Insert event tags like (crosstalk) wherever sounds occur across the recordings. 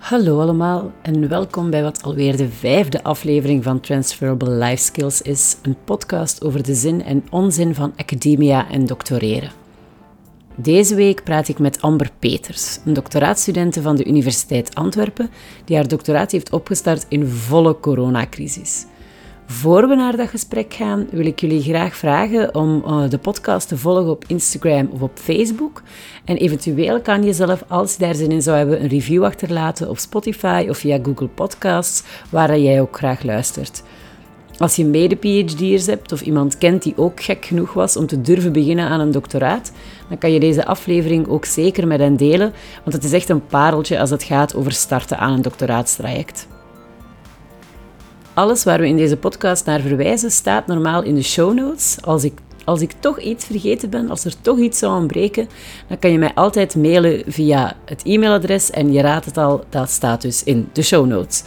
Hallo allemaal en welkom bij wat alweer de vijfde aflevering van Transferable Life Skills is, een podcast over de zin en onzin van academia en doctoreren. Deze week praat ik met Amber Peters, een doctoraatstudente van de Universiteit Antwerpen, die haar doctoraat heeft opgestart in volle coronacrisis. Voor we naar dat gesprek gaan, wil ik jullie graag vragen om uh, de podcast te volgen op Instagram of op Facebook. En eventueel kan je zelf, als je daar zin in zou hebben, een review achterlaten op Spotify of via Google Podcasts, waar jij ook graag luistert. Als je mede-PhD'ers hebt of iemand kent die ook gek genoeg was om te durven beginnen aan een doctoraat, dan kan je deze aflevering ook zeker met hen delen, want het is echt een pareltje als het gaat over starten aan een doctoraatstraject. Alles waar we in deze podcast naar verwijzen staat normaal in de show notes. Als ik, als ik toch iets vergeten ben, als er toch iets zou ontbreken, dan kan je mij altijd mailen via het e-mailadres en je raadt het al, dat staat dus in de show notes.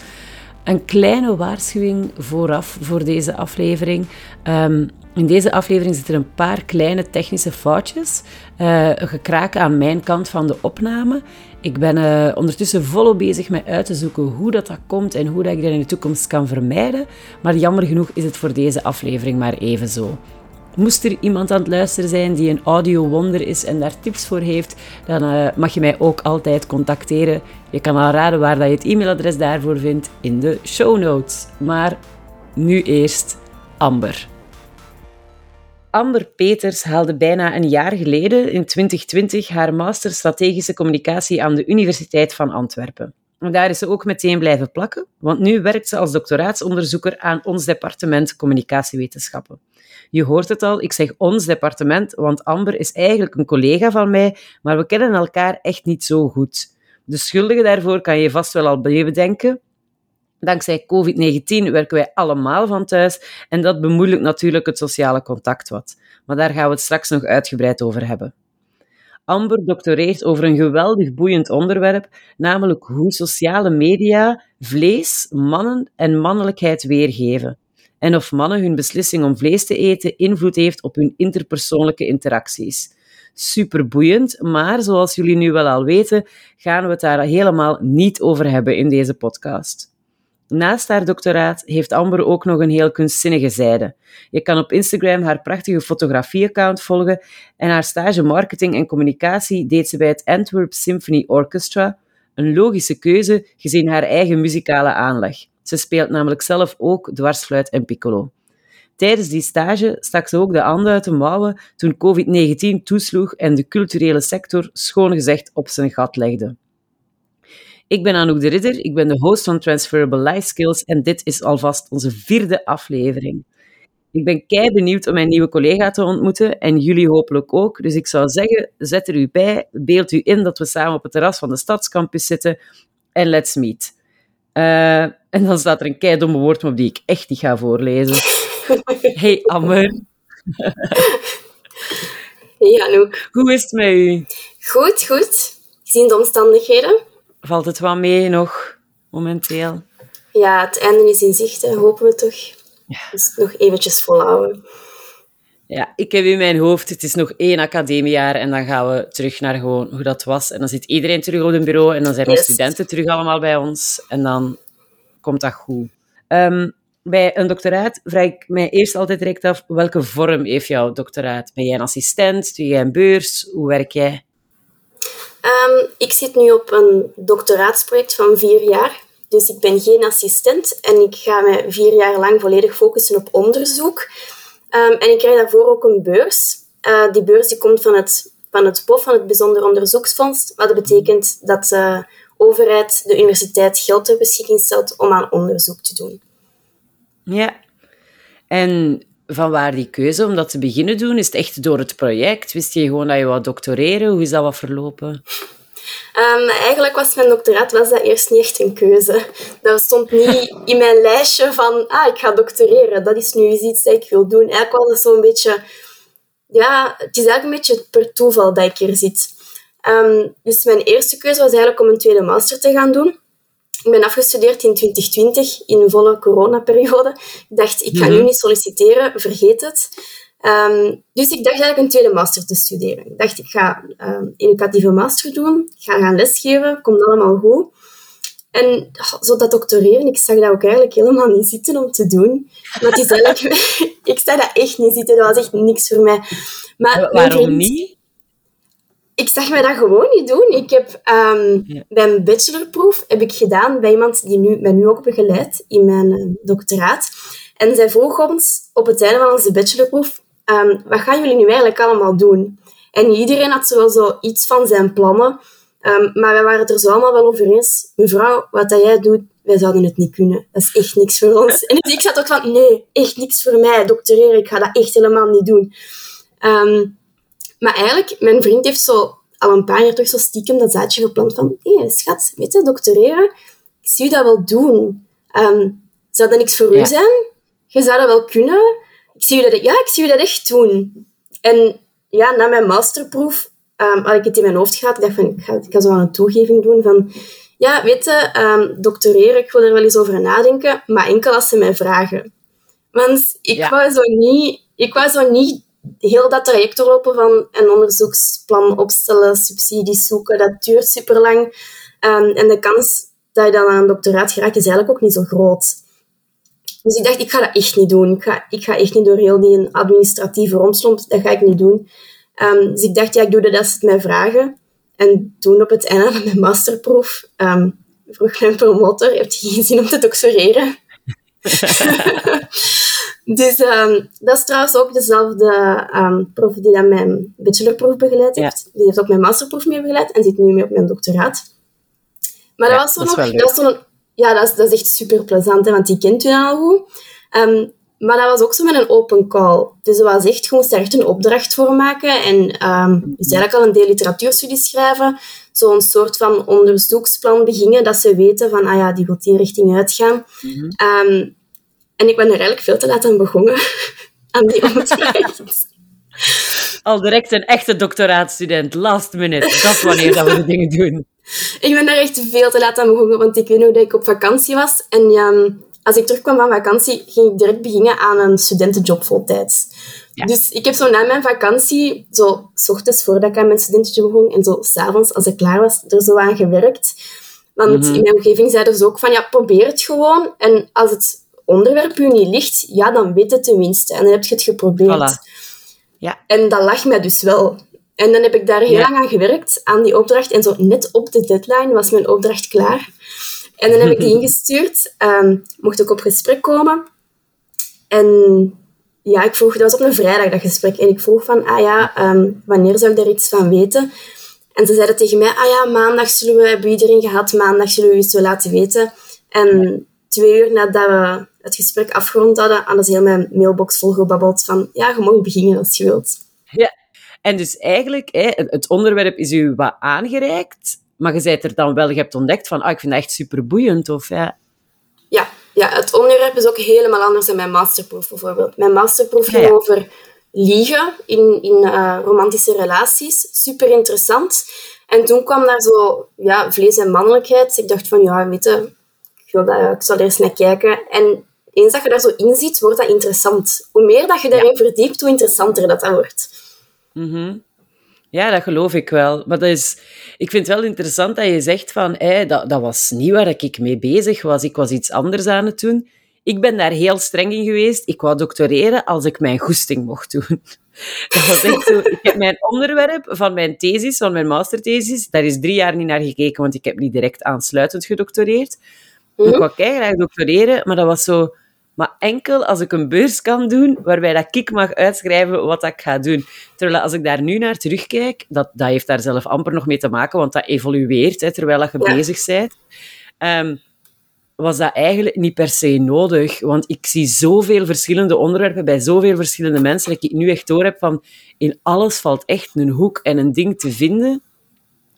Een kleine waarschuwing vooraf voor deze aflevering. Um, in deze aflevering zitten een paar kleine technische foutjes. Uh, gekraken aan mijn kant van de opname. Ik ben uh, ondertussen volop bezig met uit te zoeken hoe dat, dat komt en hoe dat ik dat in de toekomst kan vermijden. Maar jammer genoeg is het voor deze aflevering maar even zo. Moest er iemand aan het luisteren zijn die een audio-wonder is en daar tips voor heeft, dan uh, mag je mij ook altijd contacteren. Je kan al raden waar dat je het e-mailadres daarvoor vindt in de show notes. Maar nu eerst Amber. Amber Peters haalde bijna een jaar geleden, in 2020, haar master strategische communicatie aan de Universiteit van Antwerpen. En daar is ze ook meteen blijven plakken, want nu werkt ze als doctoraatsonderzoeker aan ons departement communicatiewetenschappen. Je hoort het al, ik zeg ons departement, want Amber is eigenlijk een collega van mij, maar we kennen elkaar echt niet zo goed. De schuldige daarvoor kan je vast wel al bedenken, Dankzij COVID-19 werken wij allemaal van thuis en dat bemoeilijkt natuurlijk het sociale contact wat. Maar daar gaan we het straks nog uitgebreid over hebben. Amber doctoreert over een geweldig boeiend onderwerp, namelijk hoe sociale media vlees, mannen en mannelijkheid weergeven. En of mannen hun beslissing om vlees te eten invloed heeft op hun interpersoonlijke interacties. Super boeiend, maar zoals jullie nu wel al weten, gaan we het daar helemaal niet over hebben in deze podcast. Naast haar doctoraat heeft Amber ook nog een heel kunstzinnige zijde. Je kan op Instagram haar prachtige fotografie-account volgen en haar stage marketing en communicatie deed ze bij het Antwerp Symphony Orchestra. Een logische keuze gezien haar eigen muzikale aanleg. Ze speelt namelijk zelf ook dwarsfluit en piccolo. Tijdens die stage stak ze ook de handen uit de mouwen toen COVID-19 toesloeg en de culturele sector schoon gezegd op zijn gat legde. Ik ben Anouk de Ridder, ik ben de host van Transferable Life Skills en dit is alvast onze vierde aflevering. Ik ben kei benieuwd om mijn nieuwe collega te ontmoeten en jullie hopelijk ook. Dus ik zou zeggen, zet er u bij, beeld u in dat we samen op het terras van de stadscampus zitten en let's meet. Uh, en dan staat er een kei domme woord op die ik echt niet ga voorlezen. (laughs) Hey Amber. Hey Anouk. Hoe is het met u? Goed, goed. Gezien de omstandigheden valt het wel mee nog momenteel? Ja, het einde is in zicht, hè. hopen we toch. Ja. Dus nog eventjes volhouden. Ja, ik heb in mijn hoofd, het is nog één academiejaar en dan gaan we terug naar gewoon hoe dat was. En dan zit iedereen terug op een bureau en dan zijn yes. de studenten terug allemaal bij ons. En dan komt dat goed. Um, bij een doctoraat vraag ik mij eerst altijd direct af, welke vorm heeft jouw doctoraat? Ben jij een assistent? Doe jij een beurs? Hoe werk jij? Um, ik zit nu op een doctoraatsproject van vier jaar. Dus ik ben geen assistent en ik ga me vier jaar lang volledig focussen op onderzoek. Um, en ik krijg daarvoor ook een beurs. Uh, die beurs die komt van het, van het BOF, van het Bijzonder Onderzoeksfonds. Wat betekent dat de overheid de universiteit geld ter beschikking stelt om aan onderzoek te doen. Ja. En van waar die keuze om dat te beginnen doen? Is het echt door het project? Wist je gewoon dat je wou doctoreren? Hoe is dat wat verlopen? Um, eigenlijk was mijn doctoraat was dat eerst niet echt een keuze. Dat stond niet (laughs) in mijn lijstje van, ah, ik ga doctoreren. Dat is nu iets dat ik wil doen. Eigenlijk was het zo'n beetje... Ja, het is eigenlijk een beetje per toeval dat ik hier zit. Um, dus mijn eerste keuze was eigenlijk om een tweede master te gaan doen. Ik ben afgestudeerd in 2020, in een volle coronaperiode. Ik dacht, ik ga nu mhm. niet solliciteren, vergeet het. Um, dus ik dacht eigenlijk een tweede master te studeren. Ik dacht, ik ga um, educatieve master doen, ik ga gaan lesgeven, komt allemaal goed. En zo dat doctoreren, ik zag dat ook eigenlijk helemaal niet zitten om te doen. Maar het is eigenlijk... (laughs) ik zag dat echt niet zitten. Dat was echt niks voor mij. Maar Waarom niet? Ik zag mij dat gewoon niet doen. Ik heb um, ja. mijn bachelorproef heb ik gedaan bij iemand die nu, mij nu ook begeleidt in mijn uh, doctoraat. En zij vroeg ons op het einde van onze bachelorproef, um, wat gaan jullie nu eigenlijk allemaal doen? En iedereen had zo wel zo iets van zijn plannen. Um, maar wij waren het er zo allemaal wel over eens. Mevrouw, wat dat jij doet, wij zouden het niet kunnen. Dat is echt niks voor ons. (laughs) En ik zat ook van, nee, echt niks voor mij. Doctoreren, ik ga dat echt helemaal niet doen. Um, maar eigenlijk, mijn vriend heeft zo al een paar jaar terug zo stiekem dat zaadje geplant van, hé, hey, schat, weet je, doctoreren, ik zie je dat wel doen. Um, zou dat niks voor ja. u zijn? Je zou dat wel kunnen. Ik zie je dat, ja, ik zie je dat echt doen. En ja, na mijn masterproef um, had ik het in mijn hoofd gehad. Ik dacht van, ik ga, ik ga zo aan een toegeving doen van... Ja, weet je, um, doctoreren, ik wil er wel eens over nadenken, maar enkel als ze mij vragen. Want ik ja. wou zo niet... Ik wou zo niet heel dat traject doorlopen van een onderzoeksplan opstellen, subsidies zoeken. Dat duurt super lang. Um, en de kans dat je dan aan een doctoraat geraakt is eigenlijk ook niet zo groot. Dus ik dacht, ik ga dat echt niet doen. Ik ga, ik ga echt niet door heel die administratieve romslomp. Dat ga ik niet doen. Um, dus ik dacht, ja, ik doe dat als ze het mij vragen. En toen op het einde van mijn masterproef um, vroeg mijn promotor, heeft je geen zin om te doctoreren? (laughs) (laughs) dus um, dat is trouwens ook dezelfde um, prof die dan mijn bachelorproef begeleid heeft. Ja. Die heeft ook mijn masterproef mee begeleid en zit nu mee op mijn doctoraat. Maar ja, dat was zo nog... Dat was zo ja, dat is, dat is echt super plezant, hè, want die kent u dan al goed. Um, maar dat was ook zo met een open call. Dus dat was echt, je moest daar echt een opdracht voor maken. En um, dus eigenlijk al een deel literatuurstudie schrijven. Zo'n soort van onderzoeksplan beginnen, dat ze weten van, ah ja, die wil die richting uitgaan. Mm -hmm. um, en ik ben er eigenlijk veel te laat aan begonnen, (laughs) aan die opdracht. (laughs) Al direct een echte doctoraatstudent, last minute. Dat is wanneer dat we de dingen doen. Ik ben daar echt veel te laat aan begonnen, want ik weet nog dat ik op vakantie was. En ja, als ik terugkwam van vakantie, ging ik direct beginnen aan een studentenjob voltijds. Ja. Dus ik heb zo na mijn vakantie, zo s ochtends voordat ik aan mijn studentenjob begon, en zo s'avonds als ik klaar was, er zo aan gewerkt. Want mm -hmm. in mijn omgeving zeiden ze ook van, ja, probeer het gewoon. En als het onderwerp u niet ligt, ja, dan weet het tenminste. En dan heb je het geprobeerd. Voilà. Ja. En dat lag mij dus wel. En dan heb ik daar heel ja. lang aan gewerkt, aan die opdracht. En zo net op de deadline was mijn opdracht klaar. En dan heb ik die (laughs) ingestuurd. Um, mocht ook op gesprek komen. En ja, ik vroeg, dat was op een vrijdag dat gesprek. En ik vroeg van, ah ja, um, wanneer zou ik daar iets van weten? En ze zeiden tegen mij, ah ja, maandag zullen we, hebben iedereen gehad, maandag zullen we iets laten weten. En twee uur nadat we het gesprek afgerond hadden, ze heel mijn mailbox volgebabbeld van, ja, je mag beginnen als je wilt. Ja, en dus eigenlijk, hè, het onderwerp is u wat aangereikt, maar je bent er dan wel, je hebt ontdekt van, ah, ik vind dat echt super boeiend, of ja. Ja, ja, het onderwerp is ook helemaal anders dan mijn masterproef bijvoorbeeld. Mijn masterproef ging ja, ja. over liegen in, in uh, romantische relaties. Super interessant. En toen kwam daar zo ja, vlees en mannelijkheid. Dus ik dacht van, ja, weet je, wil dat, ik zal er eens naar kijken. En eens dat je daar zo in ziet, wordt dat interessant. Hoe meer dat je daarin ja. verdiept, hoe interessanter dat, dat wordt. Mm -hmm. Ja, dat geloof ik wel. Maar dat is, ik vind het wel interessant dat je zegt van, hey, dat, dat was niet waar ik mee bezig was. Ik was iets anders aan het doen. Ik ben daar heel streng in geweest. Ik wou doctoreren als ik mijn goesting mocht doen. (laughs) Dat was echt zo. Ik heb mijn onderwerp van mijn thesis, van mijn masterthesis, daar is drie jaar niet naar gekeken, want ik heb niet direct aansluitend gedoctoreerd. Mm -hmm. Ik wou graag doctoreren, maar dat was zo maar enkel als ik een beurs kan doen waarbij dat ik mag uitschrijven wat ik ga doen. Terwijl als ik daar nu naar terugkijk, dat, dat heeft daar zelf amper nog mee te maken, want dat evolueert hè, terwijl dat je ja. bezig bent. Um, was dat eigenlijk niet per se nodig. Want ik zie zoveel verschillende onderwerpen bij zoveel verschillende mensen, dat ik nu echt door heb van in alles valt echt een hoek en een ding te vinden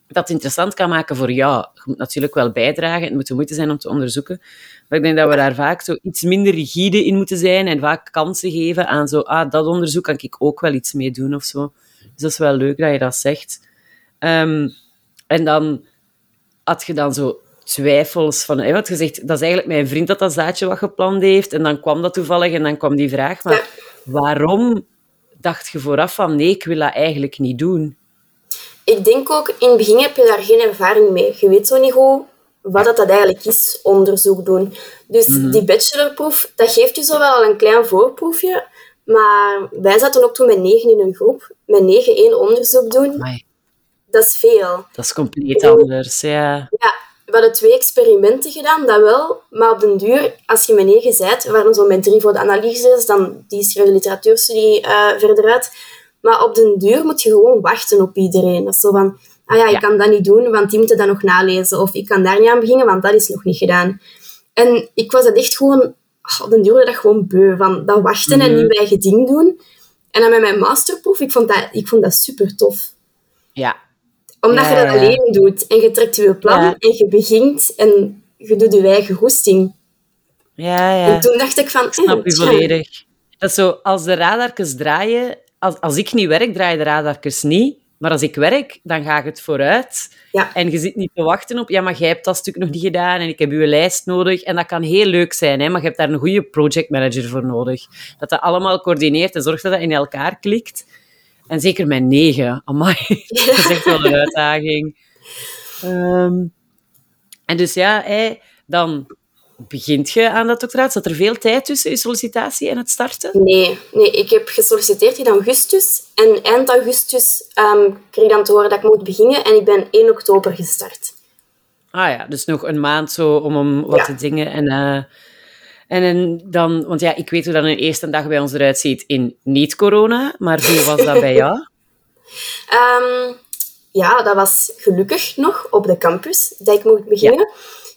dat interessant kan maken voor jou. Je moet natuurlijk wel bijdragen, het moet de moeite zijn om te onderzoeken. Maar ik denk dat we daar vaak zo iets minder rigide in moeten zijn en vaak kansen geven aan zo, ah, dat onderzoek kan ik ook wel iets mee doen of zo. Dus dat is wel leuk dat je dat zegt. Um, en dan had je dan zo twijfels van, hè, wat gezegd, dat is eigenlijk mijn vriend dat dat zaadje wat gepland heeft en dan kwam dat toevallig en dan kwam die vraag, maar waarom dacht je vooraf van, nee, ik wil dat eigenlijk niet doen? Ik denk ook, in het begin heb je daar geen ervaring mee. Je weet zo niet goed wat dat, dat eigenlijk is, onderzoek doen. Dus Mhm. die bachelorproef, dat geeft je zo wel al een klein voorproefje. Maar wij zaten ook toen met negen in een groep. Met negen één onderzoek doen, Amai, dat is veel. dat is compleet anders, ja. Ja, we hadden twee experimenten gedaan, dat wel. Maar op den duur, als je met negen bent, we waren zo met drie voor de analyses, dan die schreef de literatuurstudie eh, verder uit. Maar op den duur moet je gewoon wachten op iedereen. Dat is zo van, ah ja, ik Ja. kan dat niet doen, want die moeten dat nog nalezen. Of ik kan daar niet aan beginnen, want dat is nog niet gedaan. En ik was dat echt gewoon, ah, op den duur werd dat gewoon beu, van dat wachten en Mhm. niet eigen ding doen. En dan met mijn masterproef, ik vond dat, ik vond dat super tof Ja, omdat Ja, je dat ja. alleen doet en je trekt je plan en je begint en je doet je eigen goesting. ja, ja. En toen dacht ik van... snap eh, je volledig. Dat is zo, als de radartjes draaien... Als, als ik niet werk, draaien de radartjes niet. Maar als ik werk, dan ga ik het vooruit. Ja. En je zit niet te wachten op... Ja, maar jij hebt dat stuk nog niet gedaan en ik heb uw lijst nodig. En dat kan heel leuk zijn, hè, maar je hebt daar een goede projectmanager voor nodig. Dat dat allemaal coördineert en zorgt dat dat in elkaar klikt. En zeker met negen. Amai, (laughs) dat is echt wel een uitdaging. Ehm, en dus ja, dan begint je aan dat doctoraat. Zat er veel tijd tussen je sollicitatie en het starten? Nee, nee, ik heb gesolliciteerd in augustus. En eind augustus ehm, kreeg ik dan te horen dat ik mocht beginnen. En ik ben 1 oktober gestart. Ah ja, dus nog een maand zo om, om wat Ja. te dingen. En, eh, en, en dan, want ja, ik weet hoe dat een eerste dag bij ons eruit ziet in niet-corona. Maar hoe was dat bij jou? (laughs) (laughs) Ehm, ja, dat was gelukkig nog op de campus dat ik mocht beginnen.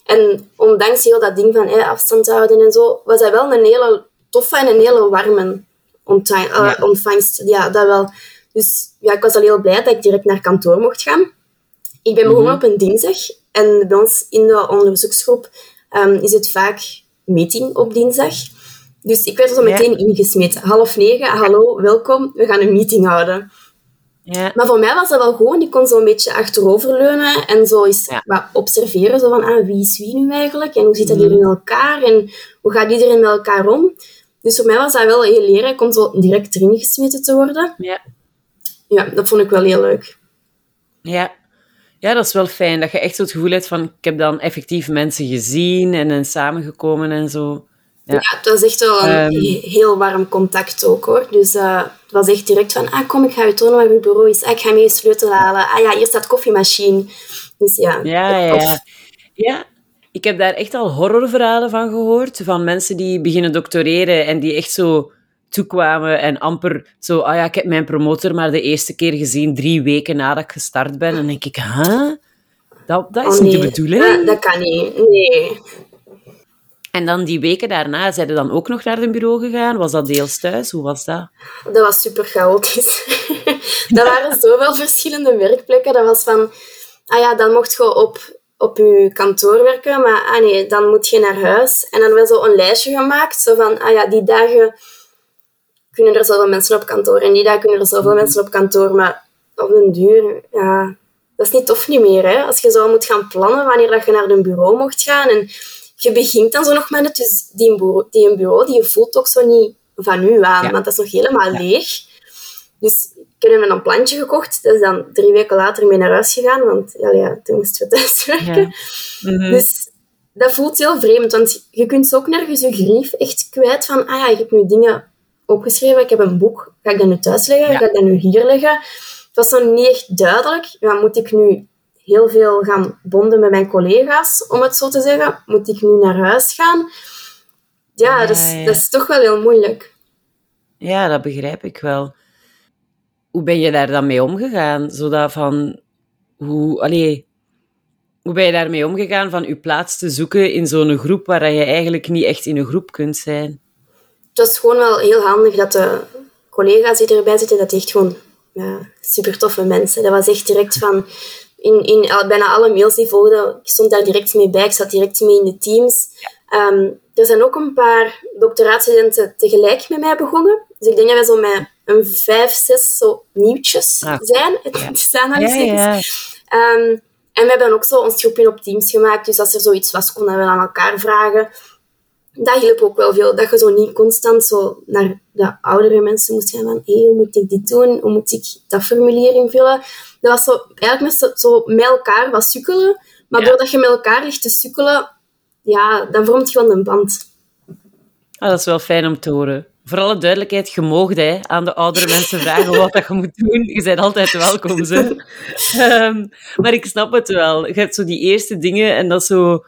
En ondanks heel dat ding van eh, afstand houden en zo, was dat wel een hele toffe en een hele warme Ja. ontvangst. Ja, dat wel. Dus ja, ik was al heel blij dat ik direct naar kantoor mocht gaan. Ik ben begonnen op een dinsdag. En bij ons in de onderzoeksgroep ehm, is het vaak meeting op dinsdag. Dus ik werd er zo Ja. meteen ingesmeten. Half negen, hallo, welkom, we gaan een meeting houden. Ja, Maar voor mij was dat wel gewoon. Ik kon zo een beetje achteroverleunen en zo eens Ja. wat observeren. Zo van, ah, wie is wie nu eigenlijk? En hoe zit dat Mhm. hier in elkaar? En hoe gaat iedereen met elkaar om? Dus voor mij was dat wel heel leren om zo direct erin gesmeten te worden. ja, Ja, dat vond ik wel heel leuk. ja. Ja, dat is wel fijn. Dat je echt zo het gevoel hebt van... Ik heb dan effectief mensen gezien en, en samengekomen en zo. Ja. Het was echt wel een Ehm. he- heel warm contact ook, hoor. Dus eh, het was echt direct van, ah, kom, ik ga je tonen waar je bureau is. Ah, ik ga mee je sleutel halen. Ah ja, hier staat koffiemachine. Dus ja, Ja, ja, ja. Ja, ik heb daar echt al horrorverhalen van gehoord. Van mensen die beginnen doctoreren en die echt zo toekwamen en amper zo... Ah ja, ik heb mijn promotor maar de eerste keer gezien drie weken nadat ik gestart ben. En dan denk ik, huh? Dat, dat is Oh, niet de bedoeling. Ja, dat kan niet. Nee. En dan die weken daarna, zijn ze dan ook nog naar het bureau gegaan? Was dat deels thuis? Hoe was dat? Dat was super chaotisch. (laughs) dat waren zoveel verschillende werkplekken. Dat was van, ah ja, dan mocht je op, op je kantoor werken, maar ah nee, dan moet je naar huis. En dan werd zo een lijstje gemaakt, zo van, ah ja, die dagen kunnen er zoveel mensen op kantoor en die dagen kunnen er zoveel mensen op kantoor, maar op een duur, ja, dat is niet tof niet meer, hè. Als je zo moet gaan plannen wanneer dat je naar een bureau mocht gaan en je begint dan zo nog met het, dus die bureau, die, bureau, die je voelt ook zo niet van u aan, Ja. want dat is nog helemaal leeg. Dus ik heb een plantje gekocht. Dat is dan drie weken later mee naar huis gegaan, want ja, ja, toen moesten we thuis werken. Mhm. Dus dat voelt heel vreemd, want je kunt ook nergens je grief echt kwijt van, ah ja, ik heb nu dingen opgeschreven, ik heb een boek, ga ik dat nu thuis leggen, Ja. ga ik dat nu hier leggen? Het was zo niet echt duidelijk. Ja, moet ik nu heel veel gaan bonden met mijn collega's, om het zo te zeggen? Moet ik nu naar huis gaan? Ja, Ja, dat, is, ja. dat is toch wel heel moeilijk. Ja, dat begrijp ik wel. Hoe ben je daar dan mee omgegaan? Zodat van... Hoe... Allee, hoe ben je daarmee omgegaan van je plaats te zoeken in zo'n groep waar je eigenlijk niet echt in een groep kunt zijn? het was gewoon wel heel handig dat de collega's die erbij zitten, dat die echt gewoon ja, super toffe mensen. Dat was echt direct van, in, in al- bijna alle mails die volgden, ik stond daar direct mee bij, ik zat direct mee in de teams. Ehm, er zijn ook een paar doctoraatstudenten tegelijk met mij begonnen. Dus ik denk dat we zo met een vijf, zes zo nieuwtjes Ah. zijn. (laughs) Het zijn Ja, ja. Ehm, en we hebben ook zo ons groepje op teams gemaakt. Dus als er zoiets was, konden we aan elkaar vragen. Dat hielp ook wel veel. Dat je zo niet constant zo naar de oudere mensen moest gaan van hé, hoe moet ik dit doen? Hoe moet ik dat formulier invullen? Dat was zo, eigenlijk met zo, met elkaar wat sukkelen. Maar doordat je met elkaar ligt te sukkelen, ja, dan vormt gewoon een band. Ah, dat is wel fijn om te horen. Voor alle duidelijkheid, je moogt hè, aan de oudere mensen vragen wat dat je moet doen. Je bent altijd welkom. Zo. (laughs) Ehm, maar ik snap het wel. Je hebt zo die eerste dingen en dat zo...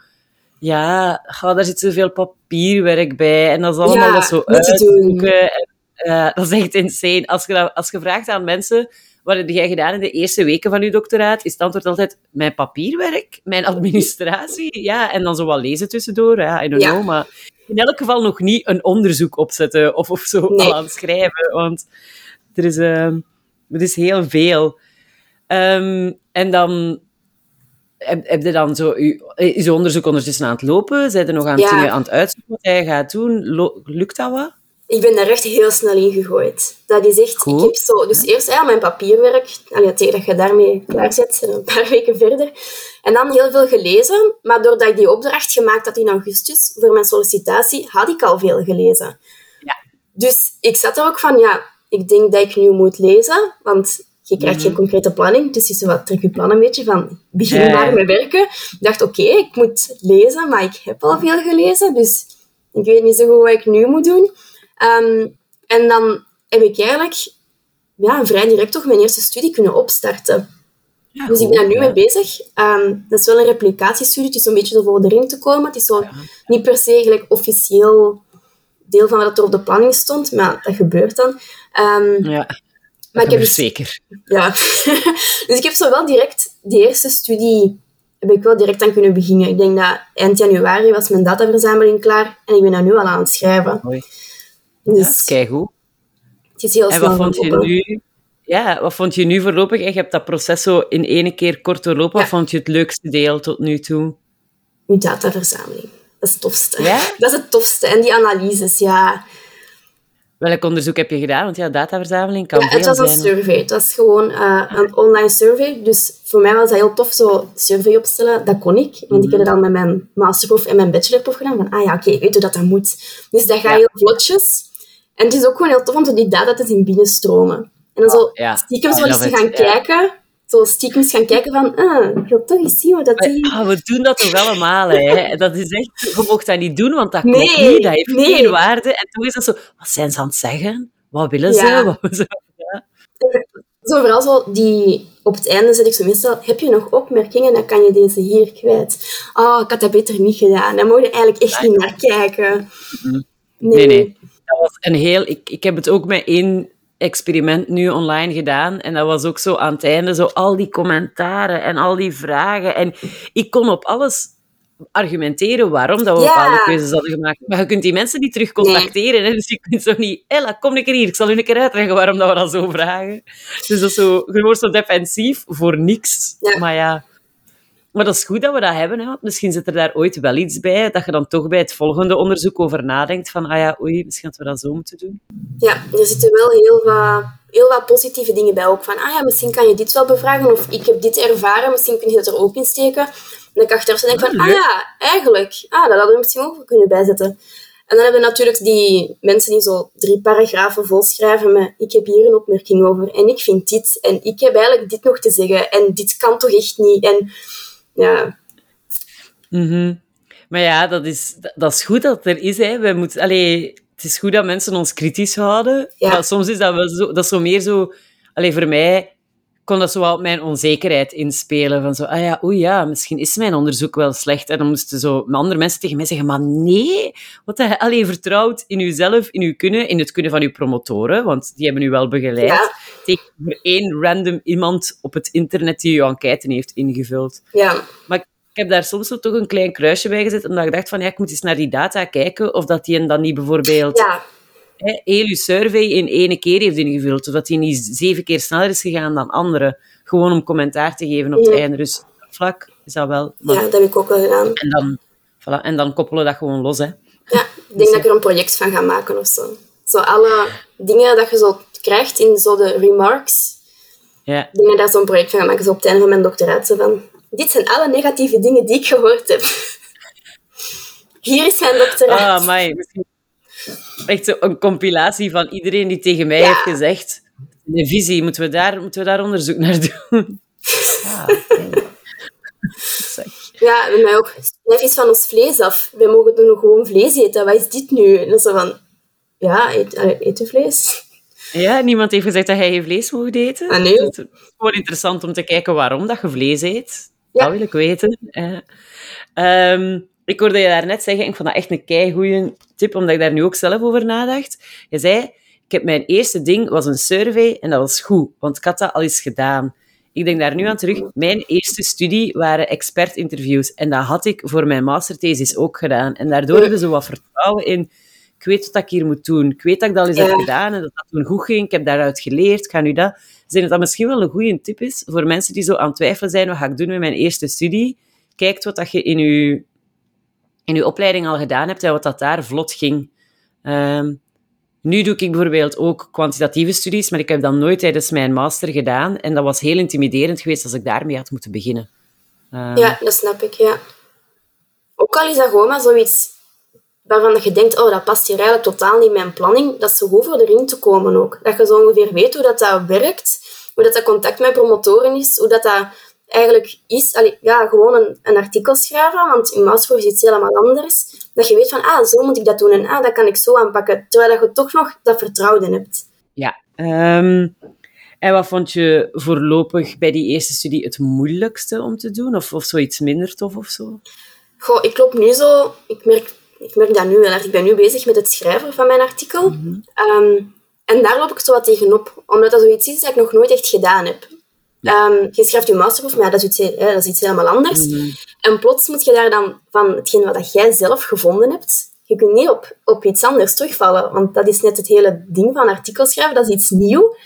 Ja, oh, daar zit zoveel papierwerk bij. En dat is allemaal Ja, dat zo uitzoeken. En, eh, dat is echt insane. Als je, als je vraagt aan mensen... Wat heb jij gedaan in de eerste weken van je doctoraat? Is het antwoord altijd mijn papierwerk, mijn administratie. Ja, en dan zo wat lezen tussendoor. Ja, I don't Ja. know. Maar in elk geval nog niet een onderzoek opzetten of, of zo Nee. al aan het schrijven. Want er is, ehm er is heel veel. Ehm, en dan heb, heb je dan zo je, is je onderzoek ondertussen aan het lopen? Zijn er nog aan, het Ja. dingen aan het uitzoeken wat jij gaat doen? Lukt dat wat? Ik ben daar echt heel snel in gegooid. Dat is echt... Ik heb zo... Dus eerst ja, mijn papierwerk. Allee, tegen dat je daarmee klaar zit, (laughs) een paar weken verder. En dan heel veel gelezen. Maar doordat ik die opdracht gemaakt had in augustus voor mijn sollicitatie, had ik al veel gelezen. Ja. Dus ik zat er ook van, ja, ik denk dat ik nu moet lezen. Want je krijgt geen concrete planning. Dus je zo wat trek je plan een beetje van, begin maar met werken. Ik dacht, oké, ik moet lezen, maar ik heb al veel gelezen. Dus ik weet niet zo goed wat ik nu moet doen. Ehm, en dan heb ik eigenlijk ja, vrij direct toch mijn eerste studie kunnen opstarten. Ja, Dus ik ben daar nu mee bezig. Ehm, dat is wel een replicatiestudie, het is zo'n beetje zo voor erin te komen. Het is zo niet per se gelijk officieel deel van wat er op de planning stond, maar dat gebeurt dan. Ehm, Ja, maar ik heb dus, zeker. ja. (laughs) dus ik heb zo wel direct, die eerste studie heb ik wel direct aan kunnen beginnen. Ik denk dat eind januari was mijn dataverzameling klaar en ik ben daar nu al aan het schrijven. Mooi. Dus Kijk goed. het is heel En snel wat vond je nu? Ja, wat vond je nu voorlopig? Je hebt dat proces zo in één keer kort doorlopen. Wat Ja. vond je het leukste deel tot nu toe? Uw dataverzameling. Dat is het tofste. Ja? Dat is het tofste. En die analyses, ja. Welk onderzoek heb je gedaan? Want ja, dataverzameling kan ja veel het was een zijn. survey. Het was gewoon eh, een online survey. Dus voor mij was dat heel tof, zo survey opstellen. Dat kon ik. Want ik heb het al met mijn masterproef en mijn bachelorproef gedaan. Van, ah ja, oké, ik weet hoe dat, dat moet. Dus dat gaat Ja. heel vlotjes. En het is ook gewoon heel tof om zo die data te zien binnenstromen. En dan zo Oh, ja. stiekem zo eens love te gaan kijken. Zo stiekem gaan kijken van, ah, ik wil toch eens zien wat dat. Ah, we doen dat toch allemaal, hè? Dat is echt... Je mocht dat niet doen, want dat klopt Nee, niet. Dat heeft nee. geen waarde. En toen is dat zo... Wat zijn ze aan het zeggen? Wat willen ze? Ja. Wat ze- Zo vooral zo die... Op het einde zet ik zo meestal, heb je nog opmerkingen? Dan kan je deze hier kwijt. Oh, ik had dat beter niet gedaan. Dan moet je eigenlijk echt niet naar kijken. Nee, nee. Dat was een heel... Ik, ik heb het ook met één experiment nu online gedaan. En dat was ook zo aan het einde, zo al die commentaren en al die vragen. En ik kon op alles argumenteren waarom dat we Ja. bepaalde keuzes hadden gemaakt. Maar je kunt die mensen niet terug contacteren. Hè? Dus je kunt zo niet... Ella, kom een keer hier. Ik zal u een keer uitleggen waarom dat we dat zo vragen. Dus dat is zo... Je wordt zo defensief voor niks. Ja. Maar ja... Maar dat is goed dat we dat hebben, hè? misschien zit er daar ooit wel iets bij, dat je dan toch bij het volgende onderzoek over nadenkt van, ah ja, oei, misschien hadden we dat zo moeten doen. Ja, er zitten wel heel wat, heel wat positieve dingen bij. Ook van, ah ja, misschien kan je dit wel bevragen. Of ik heb dit ervaren, misschien kun je het er ook in steken. En ik achteraf zo denken van, Ah, ah ja, eigenlijk. Ah, dat hadden we misschien ook kunnen bijzetten. En dan hebben we natuurlijk die mensen die zo drie paragrafen volschrijven met ik heb hier een opmerking over en ik vind dit en ik heb eigenlijk dit nog te zeggen en dit kan toch echt niet. En ja, Mhm. Maar ja, dat is, dat, is goed dat het er is. Hè. Wij moeten, allee, het is goed dat mensen ons kritisch houden. Ja. Maar soms is dat wel zo, dat is zo meer zo... Allee, voor mij kon dat zo wel op mijn onzekerheid inspelen. Van zo, ah ja, oei ja, misschien is mijn onderzoek wel slecht. En dan moesten zo andere mensen tegen mij zeggen, maar nee, wat dat, allee, vertrouwt in uzelf, in uw kunnen, in het kunnen van uw promotoren, want die hebben u wel begeleid. Ja. Tegenover één random iemand op het internet die uw enquête heeft ingevuld. ja, Maar ik heb daar soms zo toch een klein kruisje bij gezet, omdat ik dacht van, ja, ik moet eens naar die data kijken, of dat die dan niet bijvoorbeeld ja, hè, heel uw survey in ene keer heeft ingevuld, of dat die niet zeven keer sneller is gegaan dan anderen, gewoon om commentaar te geven op het Ja. einde. Dus vlak is dat wel. Maar, ja, dat heb ik ook wel gedaan. en, dan, voilà, en dan koppelen we dat gewoon los, hè. Ja, ik denk dat ik er een project van ga maken of zo. Zo alle dingen dat je zo krijgt in zo de remarks, Ja. ik denk dat zo'n project van ga maken, zo op het einde van mijn doctoraat. Zo van, dit zijn alle negatieve dingen die ik gehoord heb. (laughs) Hier is mijn doctoraat. Ah, misschien echt zo een compilatie van iedereen die tegen mij Ja. heeft gezegd, de visie, moeten we daar, moeten we daar onderzoek naar (laughs) doen? Oké. Zeg. Ja, bij mij ook. Blijf eens van ons vlees af. Wij mogen toch nog gewoon vlees eten. Wat is dit nu? En dan zo van... Ja, eet, vlees? Ja, niemand heeft gezegd dat jij geen vlees mocht eten. Ah, nee. Het is gewoon interessant om te kijken waarom dat je vlees eet. Dat wil ik weten. Ehm, ik hoorde je daarnet zeggen, ik vond dat echt een keigoeie tip, omdat ik daar nu ook zelf over nadacht. Je zei, ik heb mijn eerste ding was een survey en dat was goed, want ik had dat al eens gedaan. Ik denk daar nu aan terug. Mijn eerste studie waren expertinterviews en dat had ik voor mijn masterthesis ook gedaan. En daardoor hebben ze wat vertrouwen in ik weet wat ik hier moet doen. Ik weet dat ik dat al eens heb gedaan en dat dat toen goed ging. Ik heb daaruit geleerd. Ik ga nu dat... Zijn dat dat misschien wel een goede tip is voor mensen die zo aan het twijfelen zijn, wat ga ik doen met mijn eerste studie? Kijkt wat dat je in je, in je opleiding al gedaan hebt en wat dat daar vlot ging. Ehm, nu doe ik bijvoorbeeld ook kwantitatieve studies, maar ik heb dat nooit tijdens mijn master gedaan. En dat was heel intimiderend geweest als ik daarmee had moeten beginnen. Ehm, ja, dat snap ik, ja. Ook al is dat gewoon maar zoiets waarvan je denkt, oh, dat past hier eigenlijk totaal niet in mijn planning, dat is zo goed voor erin te komen ook. Dat je zo ongeveer weet hoe dat, dat werkt, hoe dat, dat contact met promotoren is, hoe dat, dat eigenlijk is. Allee, ja, gewoon een, een artikel schrijven, want in master is iets helemaal anders. Dat je weet van, ah, zo moet ik dat doen en ah, dat kan ik zo aanpakken. Terwijl dat je toch nog dat vertrouwen hebt. Ja. Ehm, en wat vond je voorlopig bij die eerste studie het moeilijkste om te doen? Of, of zoiets minder tof of zo? Goh, ik loop nu zo... Ik merk ik merk dat nu heel erg. Ik ben nu bezig met het schrijven van mijn artikel. Mhm. Ehm, en daar loop ik zo wat tegenop. Omdat dat zoiets is dat ik nog nooit echt gedaan heb. Um, je schrijft je masterproef, maar dat is iets, dat is iets helemaal anders. Mhm. En plots moet je daar dan van hetgeen wat jij zelf gevonden hebt, je kunt niet op, op iets anders terugvallen. Want dat is net het hele ding van artikel schrijven, dat is iets nieuw.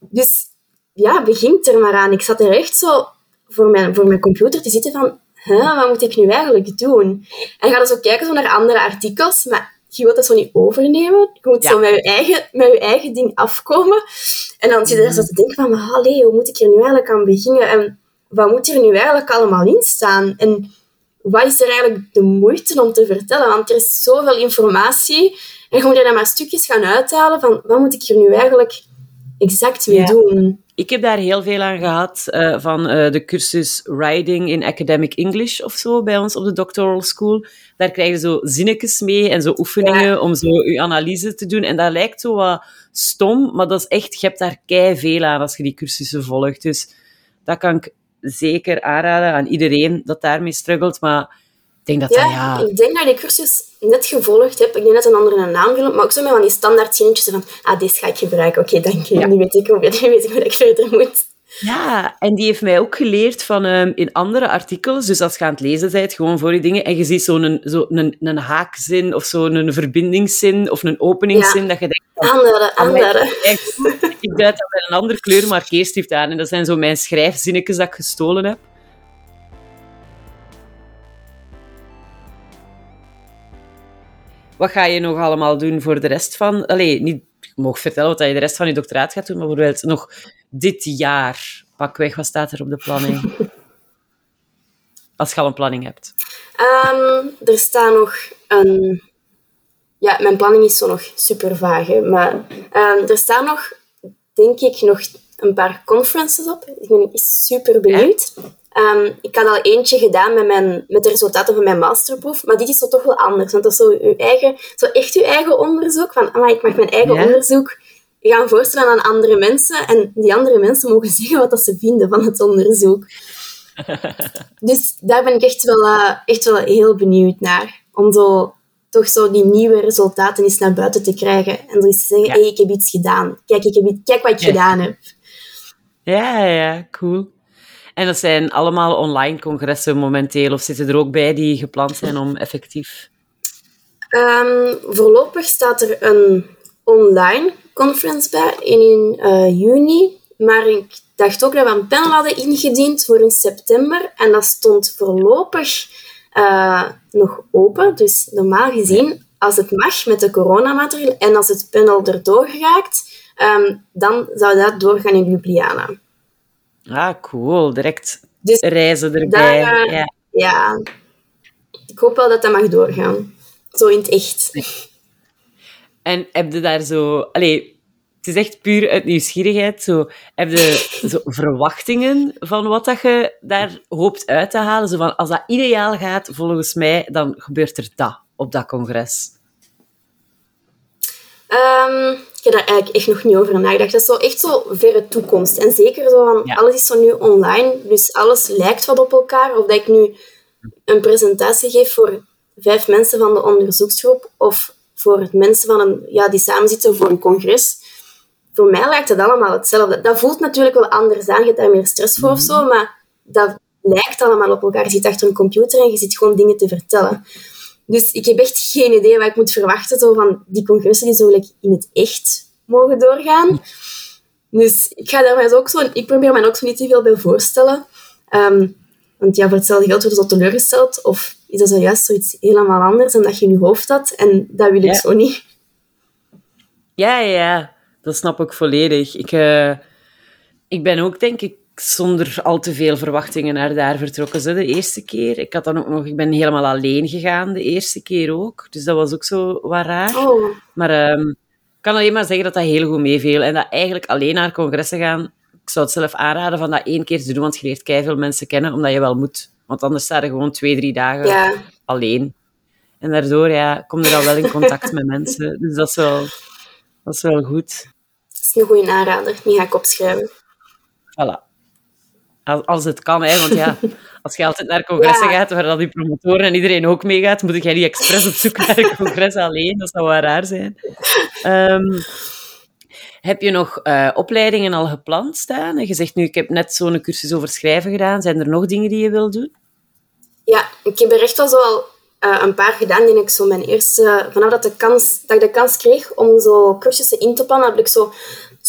Dus ja, begint er maar aan. Ik zat er echt zo voor mijn, voor mijn computer te zitten van wat moet ik nu eigenlijk doen? En ga dan zo kijken zo naar andere artikels, maar je wilt dat zo niet overnemen. Je moet zo met je, eigen, met je eigen ding afkomen. En dan zit je daar zo te denken van, maar allee, hoe moet ik er nu eigenlijk aan beginnen? En wat moet er nu eigenlijk allemaal in staan? En wat is er eigenlijk de moeite om te vertellen? Want er is zoveel informatie. En je moet er dan maar stukjes gaan uithalen van, wat moet ik er nu eigenlijk exact mee doen? Ik heb daar heel veel aan gehad uh, van uh, de cursus Writing in Academic English of zo bij ons op de Doctoral School. Daar krijg je zo zinnetjes mee en zo oefeningen om zo je analyse te doen. En dat lijkt zo wat stom, maar dat is echt, je hebt daar kei veel aan als je die cursussen volgt. Dus dat kan ik zeker aanraden aan iedereen dat daarmee struggelt. Maar denk dat ja, ja... ik denk dat ik die cursus net gevolgd heb. Ik denk net een andere naam wil, maar ook zo met van die standaard zinnetjes van ah, deze ga ik gebruiken. Oké, dank je. Nu weet ik hoe, (laughs) nu weet ik hoe ik verder moet. Ja, en die heeft mij ook geleerd van um, in andere artikels. Dus als je aan het lezen bent, gewoon voor je dingen, en je ziet zo'n zo een, een haakzin of zo'n verbindingszin of een openingszin, dat je denkt... Andere, andere. Ik duid dat met een andere kleur markeerstift aan. En dat zijn zo mijn schrijfzinnetjes dat ik gestolen heb. Wat ga je nog allemaal doen voor de rest van... Allee, niet, ik mag vertellen wat je de rest van je doctoraat gaat doen, maar bijvoorbeeld nog dit jaar, pakweg, wat staat er op de planning? Als je al een planning hebt. Um, er staat nog een... Ja, mijn planning is zo nog super vaag, hè, maar um, er staan nog, denk ik, nog een paar conferences op. Ik ben super benieuwd. Um, ik had al eentje gedaan met, mijn, met de resultaten van mijn masterproef, maar dit is zo toch wel anders. Want dat is zo, uw eigen, zo echt uw eigen onderzoek. Van, ah, ik mag mijn eigen onderzoek gaan voorstellen aan andere mensen. En die andere mensen mogen (laughs) zeggen wat dat ze vinden van het onderzoek. (laughs) dus daar ben ik echt wel, uh, echt wel heel benieuwd naar. Om zo, toch zo die nieuwe resultaten eens naar buiten te krijgen. En eens te zeggen, ja. hey, ik heb iets gedaan. Kijk, ik heb, kijk wat ik gedaan heb. Ja, ja, cool. En dat zijn allemaal online congressen momenteel, of zitten er ook bij die gepland zijn om effectief? Um, voorlopig staat er een online conference bij in uh, juni, maar ik dacht ook dat we een panel hadden ingediend voor in september en dat stond voorlopig uh, nog open. Dus normaal gezien, als het mag met de coronamaatregelen en als het panel erdoor raakt, um, dan zou dat doorgaan in Ljubljana. Ah, cool. Direct dus reizen erbij. Daar, ja. ja. Ik hoop wel dat dat mag doorgaan. Zo in het echt. En heb je daar zo... Allee, het is echt puur uit nieuwsgierigheid. Zo, heb je (laughs) zo verwachtingen van wat dat je daar hoopt uit te halen? Zo van, als dat ideaal gaat, volgens mij, dan gebeurt er dat op dat congres. Um, ik heb daar eigenlijk echt nog niet over nagedacht. Dat is zo echt zo verre toekomst. En zeker zo van, alles is zo nu online, dus alles lijkt wat op elkaar. Of dat ik nu een presentatie geef voor vijf mensen van de onderzoeksgroep, of voor mensen van een, ja, die samen zitten voor een congres. Voor mij lijkt het allemaal hetzelfde. Dat voelt natuurlijk wel anders aan. Je hebt daar meer stress voor of zo, mhm. maar dat lijkt allemaal op elkaar. Je zit achter een computer en je zit gewoon dingen te vertellen. Dus ik heb echt geen idee wat ik moet verwachten zo van die congressen die zo in het echt mogen doorgaan. Dus ik ga daar mij ook zo... Ik probeer mij ook zo niet te veel bij voorstellen. Um, want ja, voor hetzelfde geld wordt zo teleurgesteld. Of is dat zojuist zoiets helemaal anders dan dat je in je hoofd had. En dat wil ik zo niet. Ja, ja, ja. Dat snap ik volledig. Ik, uh, ik ben ook, denk ik, zonder al te veel verwachtingen naar daar vertrokken. Ze de eerste keer. Ik had dan ook nog... Ik ben helemaal alleen gegaan de eerste keer ook. Dus dat was ook zo wat raar. Oh. Maar um, ik kan alleen maar zeggen dat dat heel goed meeviel. En dat eigenlijk alleen naar congressen gaan ik zou het zelf aanraden van dat één keer te doen, want je leert veel mensen kennen, omdat je wel moet. Want anders sta je gewoon twee, drie dagen ja. alleen. En daardoor ja, kom je dan wel in contact met mensen. Dus dat is wel, dat is wel goed. Dat is een goede aanrader. Die ga ik opschrijven. Voilà. Als, het kan, hè. Want ja, (laughs) als je altijd naar congressen gaat waar al die promotoren en iedereen ook meegaat, moet jij niet expres op zoek naar een (laughs) congres alleen. Dat zou wel raar zijn. Um, heb je nog uh, opleidingen al gepland staan? En je zegt nu, ik heb net zo'n cursus over schrijven gedaan. Zijn er nog dingen die je wil doen? Ja, ik heb er echt wel zo al uh, een paar gedaan. Die ik zo mijn eerste, vanaf dat, de kans, dat ik de kans kreeg om zo cursussen in te plannen, heb ik zo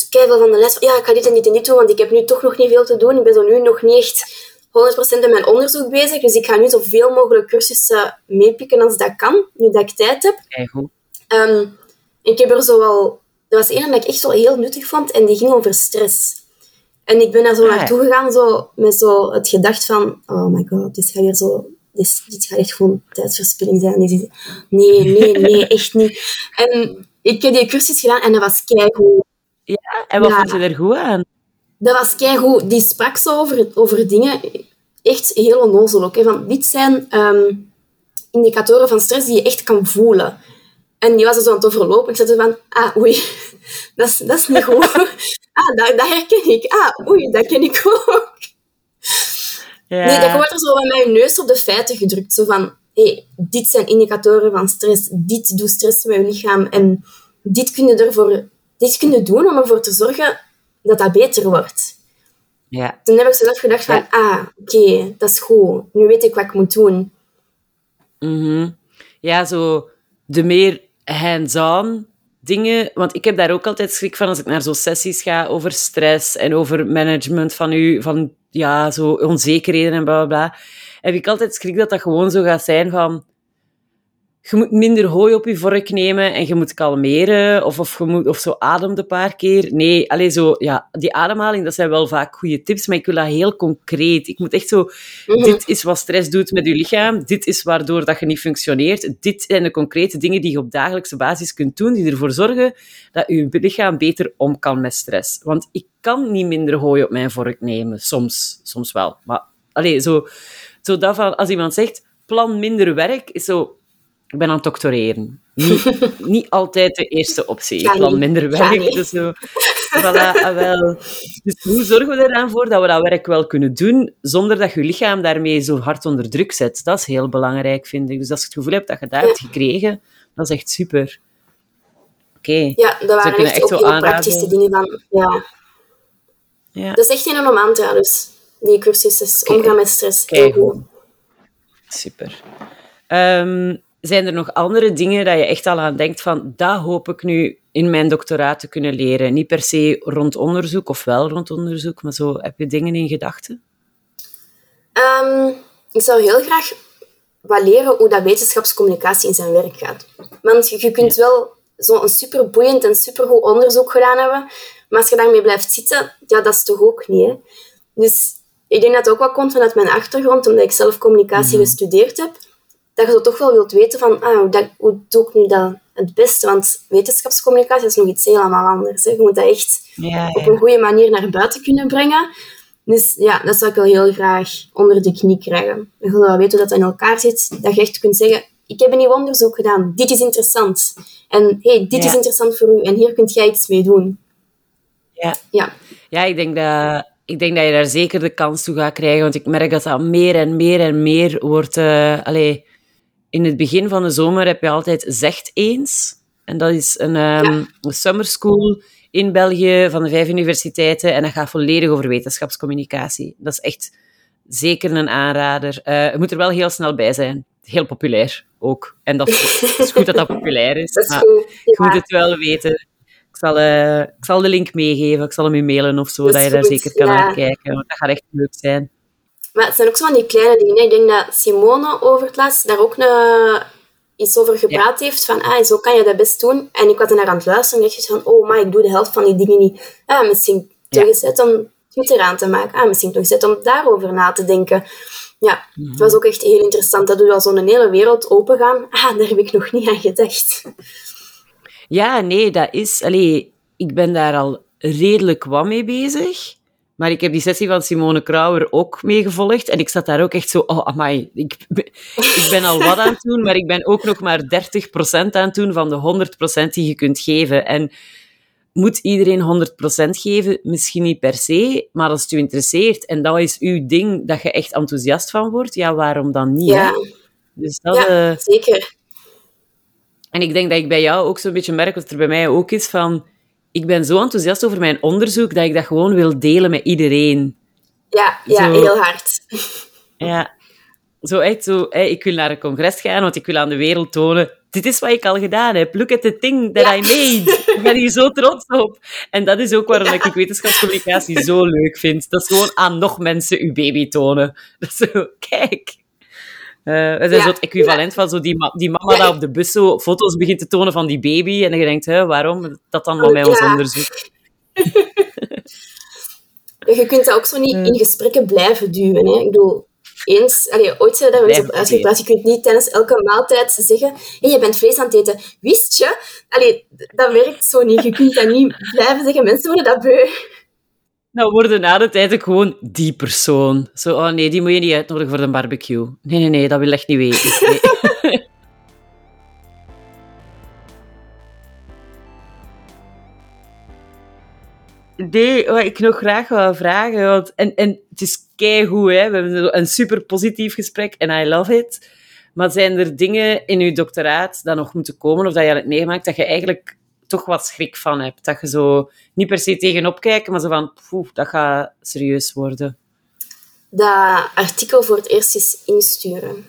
keihard van de les ja, ik ga dit en dit en dit doen, want ik heb nu toch nog niet veel te doen. Ik ben zo nu nog niet echt 100% met mijn onderzoek bezig. Dus ik ga nu zoveel mogelijk cursussen meepikken als dat kan, nu dat ik tijd heb. Kijk, goed. Um, ik heb er zo wel er was een dat ik echt wel heel nuttig vond en die ging over stress. En ik ben daar zo ah, naartoe gegaan zo, met zo het gedacht van, oh my god, dit gaat weer zo, dit, dit gaat echt gewoon tijdsverspilling zijn. Nee, nee, nee, echt niet. (laughs) En ik heb die cursus gedaan en dat was keigoed. Ja, en wat vond je er goed aan? Dat was keigoed. Die sprak zo over, over dingen, echt heel onnozel ook. Hè, van, dit zijn um, indicatoren van stress die je echt kan voelen. En die was er zo aan het overlopen. Ik zat van, ah, oei, (laughs) dat is, dat is niet goed. (laughs) ah, dat, dat herken ik. Ah, oei, dat ken ik ook. Ja. Nee, dat wordt er zo met mijn neus op de feiten gedrukt. Zo van, hey, dit zijn indicatoren van stress. Dit doet stress met je lichaam. En dit kun je, ervoor, dit kun je doen om ervoor te zorgen dat dat beter wordt. Ja. Toen heb ik zelf gedacht van, ah, oké, dat is goed. Nu weet ik wat ik moet doen. Mm Ja, zo de meer hands-on dingen. Want ik heb daar ook altijd schrik van als ik naar zo'n sessies ga over stress en over management van u, van ja, zo onzekerheden en bla bla bla. Heb ik altijd schrik dat dat gewoon zo gaat zijn van je moet minder hooi op je vork nemen en je moet kalmeren of, of, je moet, of zo ademt een paar keer. Nee, alleen zo, ja, die ademhaling, dat zijn wel vaak goede tips, maar ik wil dat heel concreet. Ik moet echt zo, mhm. dit is wat stress doet met je lichaam, dit is waardoor dat je niet functioneert, dit zijn de concrete dingen die je op dagelijkse basis kunt doen, die ervoor zorgen dat je lichaam beter om kan met stress. Want ik kan niet minder hooi op mijn vork nemen, soms, soms wel. Maar, alleen zo, zo dat van, als iemand zegt, plan minder werk, is zo ik ben aan het doctoreren. Niet, (laughs) niet altijd de eerste optie. Ik plan minder werk. Dus, zo, voilà, ah, wel. dus hoe zorgen we er dan voor dat we dat werk wel kunnen doen, zonder dat je lichaam daarmee zo hard onder druk zet? Dat is heel belangrijk, vind ik. Dus als je het gevoel hebt dat je dat hebt gekregen, dat is echt super. Oké. Ja, dat waren echt, echt ook heel praktische dingen van... Ja. ja. Dat is echt een mantra, dus die cursus is omgaan met stress. Heel goed. Super. Um, zijn er nog andere dingen dat je echt al aan denkt van, dat hoop ik nu in mijn doctoraat te kunnen leren? Niet per se rond onderzoek, of wel rond onderzoek, maar zo, heb je dingen in gedachten? Um, ik zou heel graag wat leren hoe dat wetenschapscommunicatie in zijn werk gaat. Want je, kunt wel zo'n super boeiend en supergoed onderzoek gedaan hebben, maar als je daarmee blijft zitten, ja, dat is toch ook niet, hè? Dus ik denk dat het ook wat komt vanuit mijn achtergrond, omdat ik zelf communicatie mhm. gestudeerd heb dat je zo toch wel wilt weten van, ah, hoe, dat, hoe doe ik nu dat het beste? Want wetenschapscommunicatie is nog iets helemaal anders. Hè. Je moet dat echt Ja, op een goede manier naar buiten kunnen brengen. Dus ja, dat zou ik wel heel graag onder de knie krijgen. Je wel weten hoe dat in elkaar zit. Dat je echt kunt zeggen, ik heb een nieuw onderzoek gedaan. Dit is interessant. En hey, dit Ja. is interessant voor u. En hier kunt jij iets mee doen. Ja. Ja, Ja, ik denk, dat, ik denk dat je daar zeker de kans toe gaat krijgen. Want ik merk dat dat meer en meer en meer wordt. allee, in het begin van de zomer heb je altijd Zegt Eens. En dat is een, ehm, een summer school in België van de vijf universiteiten. En dat gaat volledig over wetenschapscommunicatie. Dat is echt zeker een aanrader. Eh, je moet er wel heel snel bij zijn. Heel populair ook. En dat is, het is goed dat dat populair is. (laughs) dat is goed. je moet het wel weten. Ik zal, eh, ik zal de link meegeven. Ik zal hem je mailen of zo, Dat je daar goed, zeker kan ja. naar kijken. Want dat gaat echt leuk zijn. Maar het zijn ook zo van die kleine dingen. Ik denk dat Simone over het laatst daar ook een, iets over gepraat heeft. Van, ah, zo kan je dat best doen. En ik was naar aan het luisteren en dacht van, oh, maar ik doe de helft van die dingen niet. Ah, misschien toch eens uit om Twitter aan te maken. Ah, misschien toch eens om daarover na te denken. Ja, het was ook echt heel interessant. Dat doet al zo'n hele wereld opengaan. Ah, daar heb ik nog niet aan gedacht. Ja, nee, dat is... Allee, ik ben daar al redelijk wat mee bezig. Maar ik heb die sessie van Simone Krauwer ook meegevolgd. En ik zat daar ook echt zo... Oh, amai. Ik, ik ben al wat aan het doen, maar ik ben ook nog maar 30% aan het doen van de 100% die je kunt geven. En moet iedereen 100% geven? Misschien niet per se, maar als het u interesseert en dat is uw ding, dat je echt enthousiast van wordt, ja, waarom dan niet? Ja, Hè? Dus dat, ja eh, zeker. en ik denk dat ik bij jou ook zo'n beetje merk, wat er bij mij ook is, van ik ben zo enthousiast over mijn onderzoek dat ik dat gewoon wil delen met iedereen. Ja, ja Zo. heel hard. (laughs) Ja, zo echt zo, ik wil naar een congres gaan, want ik wil aan de wereld tonen, dit is wat ik al gedaan heb. Look at the thing that Ja. I made. (laughs) Ik ben hier zo trots op. En dat is ook waarom ik wetenschapscommunicatie zo leuk vind. Dat is gewoon aan nog mensen uw baby tonen. (laughs) Dat is zo, kijk. Eh we zijn Ja. zo het equivalent van zo die, ma- die mama Ja, ik- op de bus zo foto's begint te tonen van die baby. En dan je denkt, hè, waarom? Dat dan maar bij ons onderzoek. (laughs) Je kunt dat ook zo niet in gesprekken blijven duwen. Hè. Ik bedoel, eens, allee, ooit zijn we daar eens op uitgepraat. Je kunt niet tijdens elke maaltijd zeggen: hey, je bent vlees aan het eten. Wist je? Allee, dat werkt zo niet. Je kunt dat niet blijven zeggen. Mensen worden dat beu. Nou worden na de tijd ook gewoon die persoon. Zo, oh nee, die moet je niet uitnodigen voor de barbecue. Nee, nee, nee, dat wil echt niet weten. Nee. (laughs) Nee, wat ik nog graag wou vragen, want, en, en het is keigoed, hè. we hebben een super positief gesprek en I love it. Maar zijn er dingen in uw doctoraat dat nog moeten komen, of dat je al hebt meegemaakt, dat je eigenlijk toch wat schrik van hebt? Dat je zo niet per se tegenop kijkt, maar zo van, poeh, dat gaat serieus worden. Dat artikel voor het eerst eens insturen.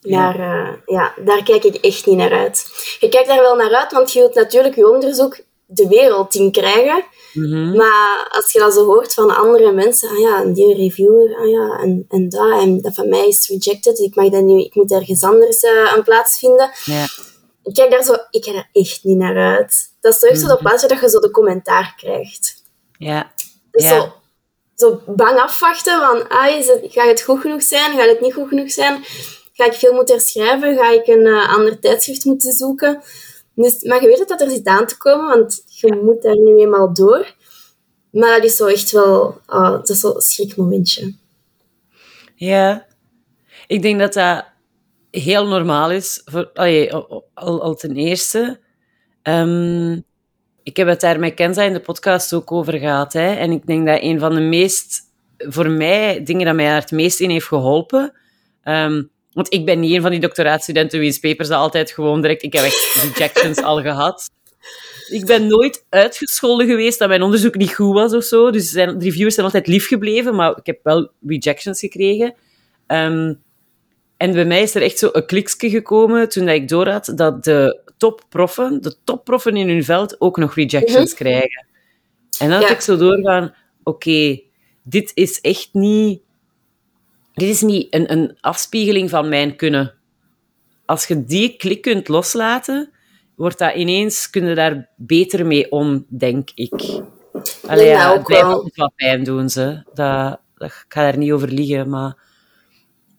Ja. Daar, eh, ja, daar kijk ik echt niet naar uit. Je kijkt daar wel naar uit, want je wilt natuurlijk je onderzoek de wereld in krijgen. Mhm. Maar als je dat zo hoort van andere mensen, ah ja, en die reviewer, ah ja, en, en dat, en dat van mij is rejected, ik, mag dat nu, ik moet ergens anders eh, een plaats vinden. Ik kijk daar zo, ik kijk daar echt niet naar uit. Dat is toch echt zo dat plaatje dat je zo de commentaar krijgt. Ja. Dus Ja. zo, zo bang afwachten van, ah, is het, gaat het goed genoeg zijn, gaat het niet goed genoeg zijn? Ga ik veel moeten herschrijven? Ga ik een eh, ander tijdschrift moeten zoeken? Dus, maar je weet dat dat er zit aan te komen, want je moet daar nu eenmaal door. Maar dat is zo echt wel ah, dat is zo een schrikmomentje. Ja. Ik denk dat dat heel normaal is. Voor, allee, al, ten eerste. Ehm, ik heb het daar met Kenza in de podcast ook over gehad. Hè, en ik denk dat een van de meest, voor mij, dingen dat mij daar het meest in heeft geholpen. ehm, want ik ben niet een van die doctoraatstudenten wie's papers altijd gewoon direct... Ik heb echt rejections al gehad. Ik ben nooit uitgescholden geweest dat mijn onderzoek niet goed was of zo. Dus zijn, de reviewers zijn altijd lief gebleven, maar ik heb wel rejections gekregen. Ehm, en bij mij is er echt zo een kliksje gekomen toen ik doorhad dat de topproffen, de topproffen in hun veld, ook nog rejections krijgen. En dan had ik zo doorgaan, oké, dit is echt niet... Dit is niet een, een afspiegeling van mijn kunnen. Als je die klik kunt loslaten, wordt dat ineens, kun je daar beter mee om, denk ik. Allee, dat ja, ook wel. doen, ze. Dat, dat, ik ga daar niet over liegen, maar...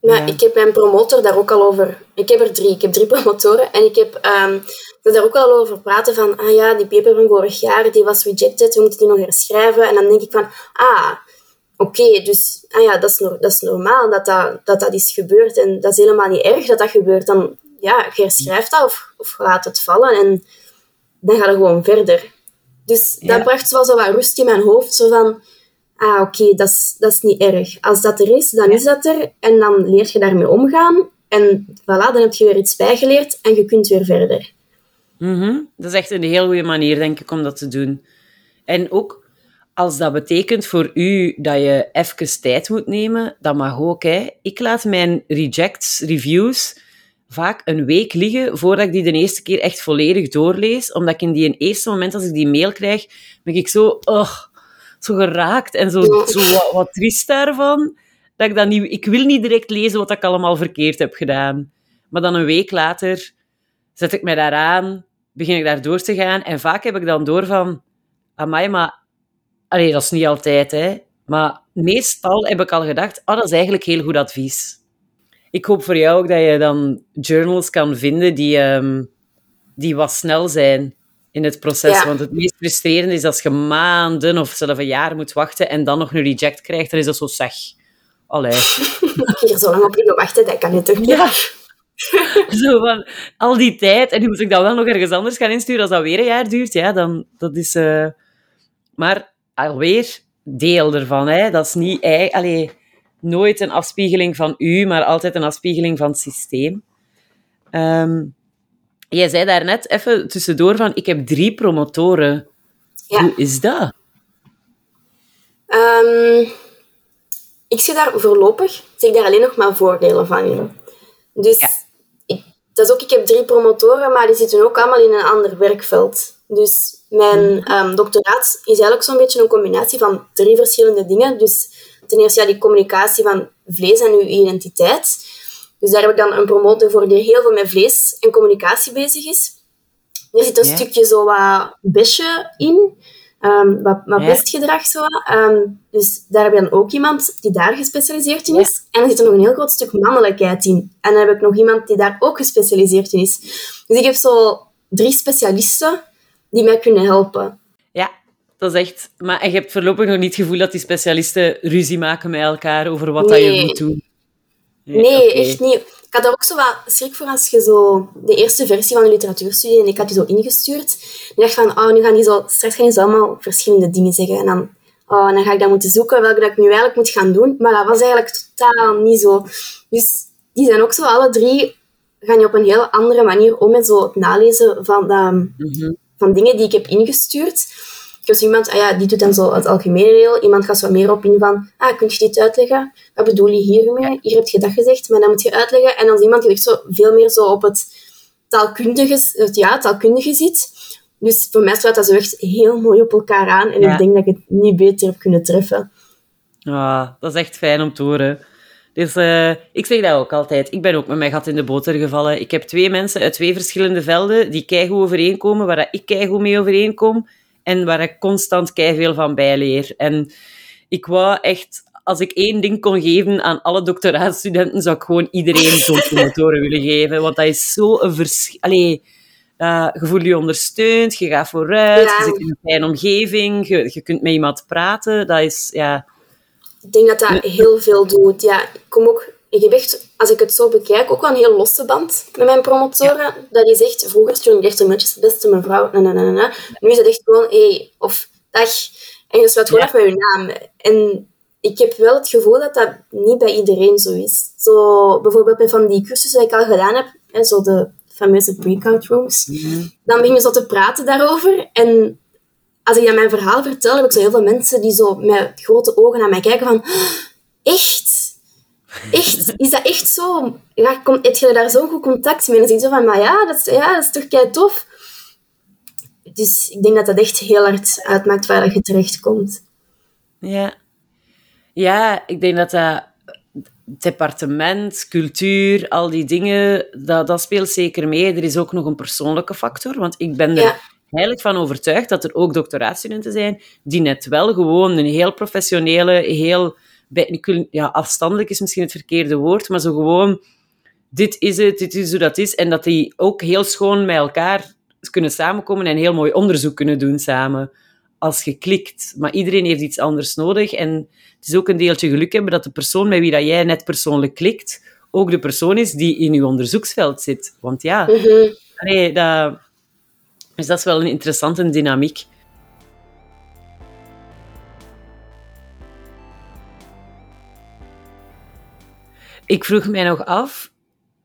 Maar ik heb mijn promotor daar ook al over... Ik heb er drie. Ik heb drie (laughs) promotoren. En ik heb um, daar ook al over praten van... Ah ja, die paper van vorig jaar, die was rejected. We moeten die nog herschrijven. En dan denk ik van... Ah, oké. dus ah ja, dat is, dat is normaal dat dat, dat dat is gebeurd. En dat is helemaal niet erg dat dat gebeurt. Dan ja, herschrijft dat of, of laat het vallen. En dan gaat het gewoon verder. Dus dat bracht wel zo wat rust in mijn hoofd. Zo van ah, oké, dat, is, dat is niet erg. Als dat er is, dan is dat er. En dan leer je daarmee omgaan. En voilà, dan heb je weer iets bijgeleerd en je kunt weer verder. Mm Dat is echt een heel goede manier, denk ik, om dat te doen. En ook als dat betekent voor u dat je even tijd moet nemen, dat mag ook. Hè. Ik laat mijn rejects, reviews, vaak een week liggen voordat ik die de eerste keer echt volledig doorlees. Omdat ik in die eerste moment, als ik die mail krijg, ben ik zo... Oh, zo geraakt en zo, zo wat, wat triest daarvan. Dat ik, dat niet, ik wil niet direct lezen wat ik allemaal verkeerd heb gedaan. Maar dan een week later zet ik mij daaraan, begin ik daar door te gaan. En vaak heb ik dan door van... Amai, maar... Allee, dat is niet altijd, hè. Maar meestal heb ik al gedacht, oh, dat is eigenlijk heel goed advies. Ik hoop voor jou ook dat je dan journals kan vinden die, um, die wat snel zijn in het proces. Want het meest frustrerende is als je maanden of zelfs een jaar moet wachten en dan nog een reject krijgt, dan is dat zo zeg. Allee. (laughs) Hier zo lang op kunnen wachten, dat kan je toch niet? Ja. (laughs) zo van, al die tijd, en nu moet ik dat wel nog ergens anders gaan insturen als dat weer een jaar duurt, ja, dan, dat is... Uh... Maar alweer deel ervan, hè. Dat is niet... Allee, nooit een afspiegeling van u, maar altijd een afspiegeling van het systeem. Um, Jij zei daar net even tussendoor van, ik heb drie promotoren. Hoe is dat? Um, ik zie daar voorlopig zie ik daar alleen nog maar voordelen van in. Dus ik, dat is ook, ik heb drie promotoren, maar die zitten ook allemaal in een ander werkveld. Dus mijn um, doctoraat is eigenlijk zo'n beetje een combinatie van drie verschillende dingen. Dus ten eerste ja, die communicatie van vlees en uw identiteit. Dus daar heb ik dan een promotor voor die heel veel met vlees en communicatie bezig is. Er zit een stukje zo wat besje in, um, wat, wat bestgedrag zo. Um, dus daar heb je dan ook iemand die daar gespecialiseerd in is. En er zit er nog een heel groot stuk mannelijkheid in. En dan heb ik nog iemand die daar ook gespecialiseerd in is. Dus ik heb zo drie specialisten die mij kunnen helpen. Ja, dat is echt... Maar je hebt voorlopig nog niet het gevoel dat die specialisten ruzie maken met elkaar over wat dat je moet doen? Nee, echt niet. Ik had daar ook zo wat schrik voor als je zo de eerste versie van de literatuurstudie en ik had die zo ingestuurd. En dacht van, oh, nu gaan die zo, straks gaan die zo allemaal verschillende dingen zeggen. En dan, oh, en dan ga ik dan moeten zoeken welke dat ik nu eigenlijk moet gaan doen. Maar dat was eigenlijk totaal niet zo. Dus die zijn ook zo alle drie, gaan je op een heel andere manier om met zo het nalezen van, mm van dingen die ik heb ingestuurd. Dus iemand, ah ja, die doet dan zo het algemene deel. Iemand gaat zo meer op in van, ah, kun je dit uitleggen? Wat bedoel je hiermee? Hier heb je dat gezegd, maar dan moet je uitleggen. En dan iemand die echt zo veel meer zo op het taalkundige, het, ja, taalkundige zit. Dus voor mij sluit dat zo echt heel mooi op elkaar aan. En ik denk dat ik het niet beter heb kunnen treffen. Ah, dat is echt fijn om te horen. Dus uh, ik zeg dat ook altijd. Ik ben ook met mijn gat in de boter gevallen. Ik heb twee mensen uit twee verschillende velden die keigoed overeenkomen, waar ik keigoed mee overeenkom en waar ik constant veel van bijleer. En ik wou echt, als ik één ding kon geven aan alle doctoraatstudenten, zou ik gewoon iedereen zo'n (laughs) promotoren willen geven. Want dat is zo een verschil. Allee, uh, je voelt je ondersteund, je gaat vooruit, je zit in een fijne omgeving, je, je kunt met iemand praten. Dat is, ja... Ik denk dat dat heel veel doet. Ja, ik kom ook ik heb echt, als ik het zo bekijk, ook wel een heel losse band met mijn promotoren. Dat is echt, vroeger stuurde ik echt een mailtjes, beste mevrouw, na, na, na, na. Nu is het echt gewoon, hey, of dag. En je sluit gewoon af met je naam. En ik heb wel het gevoel dat dat niet bij iedereen zo is. Zo, bijvoorbeeld met van die cursussen die ik al gedaan heb, en zo de fameuze breakout rooms, mhm. dan begin je zo te praten daarover. En als ik dan mijn verhaal vertel, heb ik zo heel veel mensen die zo met grote ogen naar mij kijken van, echt? Echt? Is dat echt zo? Ja, kom, heb je daar zo'n goed contact mee? En dan zeg je zo van, maar ja, dat is, ja, dat is toch kei tof? Dus ik denk dat dat echt heel hard uitmaakt waar je terechtkomt. Ja. Ja, ik denk dat dat departement, cultuur, al die dingen, dat, dat speelt zeker mee. Er is ook nog een persoonlijke factor, want ik ben er eigenlijk van overtuigd dat er ook doctoraatstudenten zijn die net wel gewoon een heel professionele, heel bij, ja, afstandelijk is misschien het verkeerde woord, maar zo gewoon, dit is het, dit is hoe dat is. En dat die ook heel schoon met elkaar kunnen samenkomen en heel mooi onderzoek kunnen doen samen. Als je klikt. Maar iedereen heeft iets anders nodig. En het is ook een deeltje geluk hebben dat de persoon met wie dat jij net persoonlijk klikt, ook de persoon is die in je onderzoeksveld zit. Want ja, mm nee, dat, dus dat is wel een interessante dynamiek. Ik vroeg mij nog af,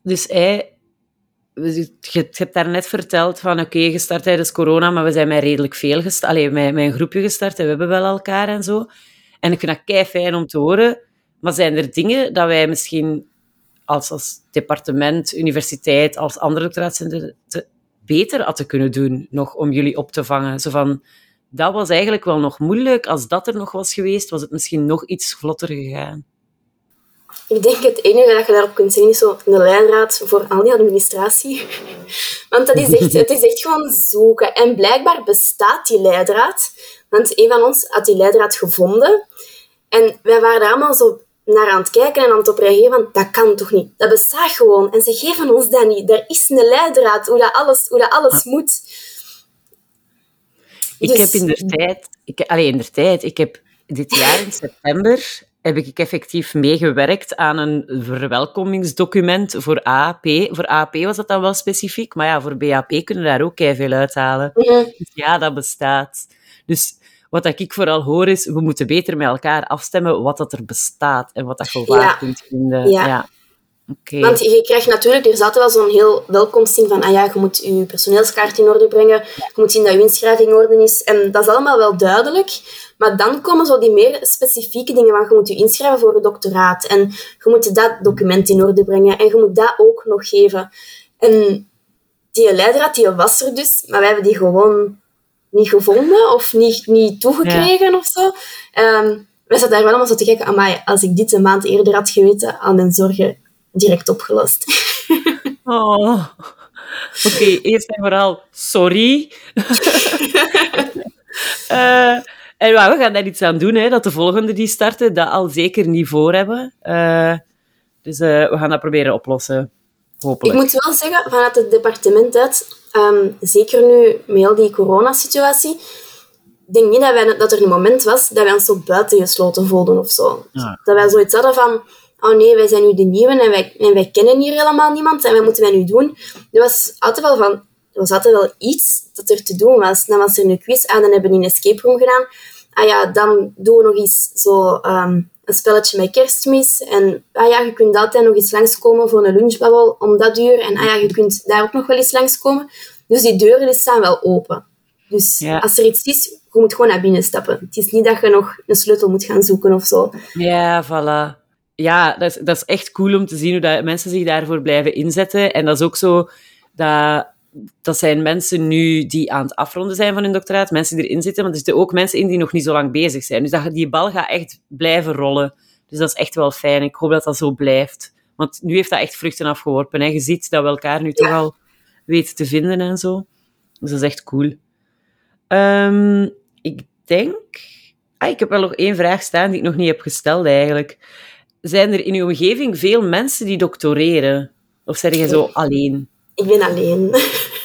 dus hij, je hebt daarnet verteld van oké, gestart tijdens corona, maar we zijn met redelijk veel gestart. Alleen met, met een groepje gestart en we hebben wel elkaar en zo. En ik vind dat kei fijn om te horen. Maar zijn er dingen dat wij misschien als, als departement, universiteit, als andere doctoraatcentrum beter hadden kunnen doen nog om jullie op te vangen? Zo van, dat was eigenlijk wel nog moeilijk. Als dat er nog was geweest, was het misschien nog iets vlotter gegaan. Ik denk het enige dat je daarop kunt zien is zo een lijnraad voor al die administratie. (laughs) Want dat is echt, het is echt gewoon zoeken. En blijkbaar bestaat die leidraad. Want een van ons had die leidraad gevonden. En wij waren daar allemaal zo naar aan het kijken en aan het op reageren van dat kan toch niet? Dat bestaat gewoon. En ze geven ons dat niet. Er is een leidraad hoe dat alles, hoe dat alles moet. Ik dus... heb in de tijd... Ik, alleen in de tijd, ik heb dit jaar in september heb ik effectief meegewerkt aan een verwelkomingsdocument voor AAP. Voor AAP was dat dan wel specifiek, maar ja, voor BAP kunnen we daar ook veel uithalen. Ja. Dus ja, dat bestaat. Dus wat ik vooral hoor is, we moeten beter met elkaar afstemmen wat dat er bestaat en wat dat je waar ja. kunt vinden. Ja. ja. Okay. Want je krijgt natuurlijk, er zat wel zo'n heel welkomsting van, ah ja, je moet je personeelskaart in orde brengen, je moet zien dat je inschrijving in orde is. En dat is allemaal wel duidelijk. Maar dan komen zo die meer specifieke dingen van, je moet je inschrijven voor een doctoraat en je moet dat document in orde brengen en je moet dat ook nog geven. En die leidraad, die was er dus, maar wij hebben die gewoon niet gevonden of niet, niet toegekregen ja. of zo. Um, wij zaten daar wel allemaal zo te kijken, amai, als ik dit een maand eerder had geweten, aan mijn zorgen direct opgelost. (laughs) oh. Oké, eerst en vooral sorry. uh, (laughs) en we gaan daar iets aan doen, hè, dat de volgende die starten dat al zeker niet voor hebben. Uh, dus uh, we gaan dat proberen oplossen. Hopelijk. Ik moet wel zeggen, vanuit het departement uit, um, zeker nu met heel die coronasituatie, ik denk niet dat, wij, dat er een moment was dat wij ons zo buitengesloten voelden of zo. Ja. Dat wij zoiets hadden van, oh nee, wij zijn nu de nieuwe en wij, en wij kennen hier helemaal niemand en wat moeten wij nu doen? Er was altijd wel van, was altijd wel iets dat er te doen was. Dan was er een quiz, ah, dan hebben we een escape room gedaan. Ah ja, dan doen we nog eens zo um, een spelletje met kerstmis. En ah ja, je kunt altijd nog eens langskomen voor een lunchbabbel om dat uur. En ah ja, je kunt daar ook nog wel eens langskomen. Dus die deuren staan wel open. Dus als er iets is, je moet gewoon naar binnen stappen. Het is niet dat je nog een sleutel moet gaan zoeken of zo. Ja, voilà ja, dat is, dat is echt cool om te zien hoe dat mensen zich daarvoor blijven inzetten. En dat is ook zo dat, dat zijn mensen nu die aan het afronden zijn van hun doctoraat, mensen die erin zitten, maar er zitten ook mensen in die nog niet zo lang bezig zijn. Dus dat, die bal gaat echt blijven rollen. Dus dat is echt wel fijn. Ik hoop dat dat zo blijft. Want nu heeft dat echt vruchten afgeworpen. Hè. Je ziet dat we elkaar nu toch al weten te vinden en zo. Dus dat is echt cool. Um, ik denk... Ah, ik heb wel nog één vraag staan die ik nog niet heb gesteld eigenlijk. Zijn er in uw omgeving veel mensen die doctoreren? Of zijn je zo alleen? Ik ben alleen.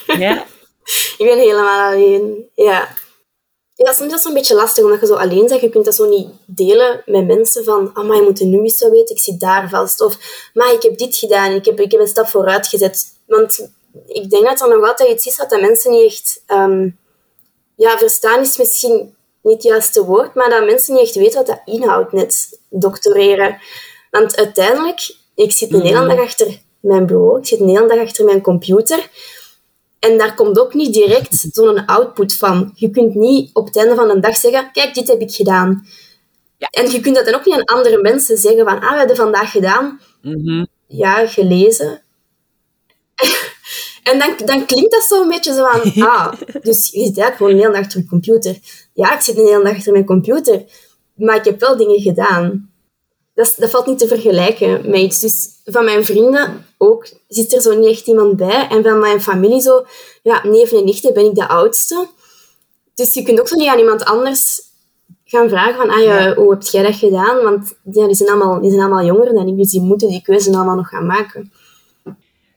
Ja? (laughs) ik ben helemaal alleen, ja. Ja, soms is het een beetje lastig, omdat je zo alleen bent. Je kunt dat zo niet delen met mensen van oh, maar je moet nu eens zo weten, ik zit daar vast. Of maar ik heb dit gedaan, ik heb, ik heb een stap vooruit gezet. Want ik denk dat er nog altijd iets is wat de mensen niet echt... Um, ja, verstaan is misschien niet het juiste woord, maar dat mensen niet echt weten wat dat inhoudt, net doctoreren. Want uiteindelijk, ik zit een hele mhm. dag achter mijn bureau, ik zit een hele dag achter mijn computer. En daar komt ook niet direct zo'n output van. Je kunt niet op het einde van een dag zeggen, kijk, dit heb ik gedaan. Ja. En je kunt dat dan ook niet aan andere mensen zeggen van, ah, we hebben vandaag gedaan. Mm Ja, gelezen. (laughs) en dan, dan klinkt dat zo een beetje zo van, (laughs) ah, dus je zit eigenlijk gewoon een hele dag achter je computer. Ja, ik zit een hele dag achter mijn computer, maar ik heb wel dingen gedaan dat, dat valt niet te vergelijken met iets. Dus van mijn vrienden ook zit er zo niet echt iemand bij. En van mijn familie zo, ja, neven en nichten ben ik de oudste. Dus je kunt ook zo niet aan iemand anders gaan vragen van, ah, ja, hoe heb jij dat gedaan? Want ja, die, zijn allemaal, die zijn allemaal jonger dan ik, dus die moeten die keuze allemaal nog gaan maken.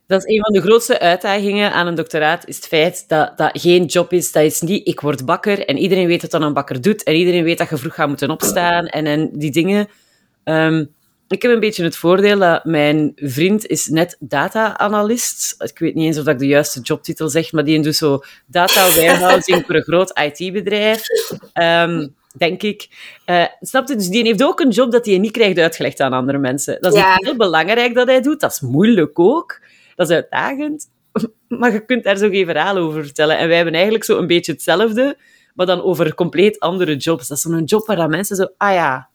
Dat is een van de grootste uitdagingen aan een doctoraat, is het feit dat dat geen job is. Dat is niet, ik word bakker en iedereen weet wat dan een bakker doet en iedereen weet dat je vroeg gaat moeten opstaan en, en die dingen. Um, ik heb een beetje het voordeel dat mijn vriend is net data-analyst. Ik weet niet eens of ik de juiste jobtitel zeg, maar die doet zo data warehousing voor een groot IT-bedrijf. Um, denk ik. Uh, snap je? Dus die heeft ook een job dat hij niet krijgt uitgelegd aan andere mensen. Dat is heel belangrijk dat hij doet. Dat is moeilijk ook. Dat is uitdagend. (laughs) Maar je kunt daar zo geen verhaal over vertellen. En wij hebben eigenlijk zo een beetje hetzelfde, maar dan over compleet andere jobs. Dat is zo'n job waar mensen zo... Ah ja,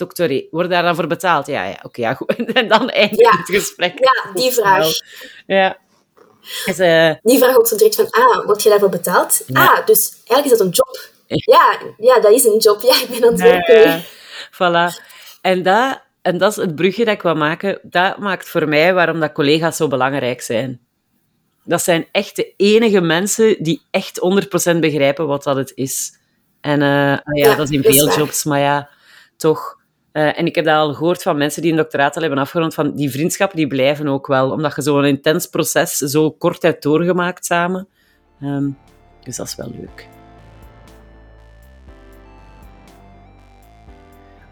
doctoré, word daar dan voor betaald? Ja, ja, oké, ja, goed. (laughs) En dan eindigt het gesprek. Ja, die vraag. Ja. Dus, uh... Die vraag ook zo direct van, ah, word je daarvoor betaald? Ah, dus eigenlijk is dat een job. Ja, ja, dat is een job. Ja, ik ben aan het werken. Ja, Voilà. En dat, en dat is het brugje dat ik wil maken. Dat maakt voor mij waarom dat collega's zo belangrijk zijn. Dat zijn echt de enige mensen die echt 100% begrijpen wat dat het is. En uh, ja, ja, dat is in veel jobs, maar ja, toch. Uh, en ik heb dat al gehoord van mensen die een doctoraat al hebben afgerond, van die vriendschappen die blijven ook wel, omdat je zo'n intens proces zo kort hebt doorgemaakt samen. Um, dus dat is wel leuk.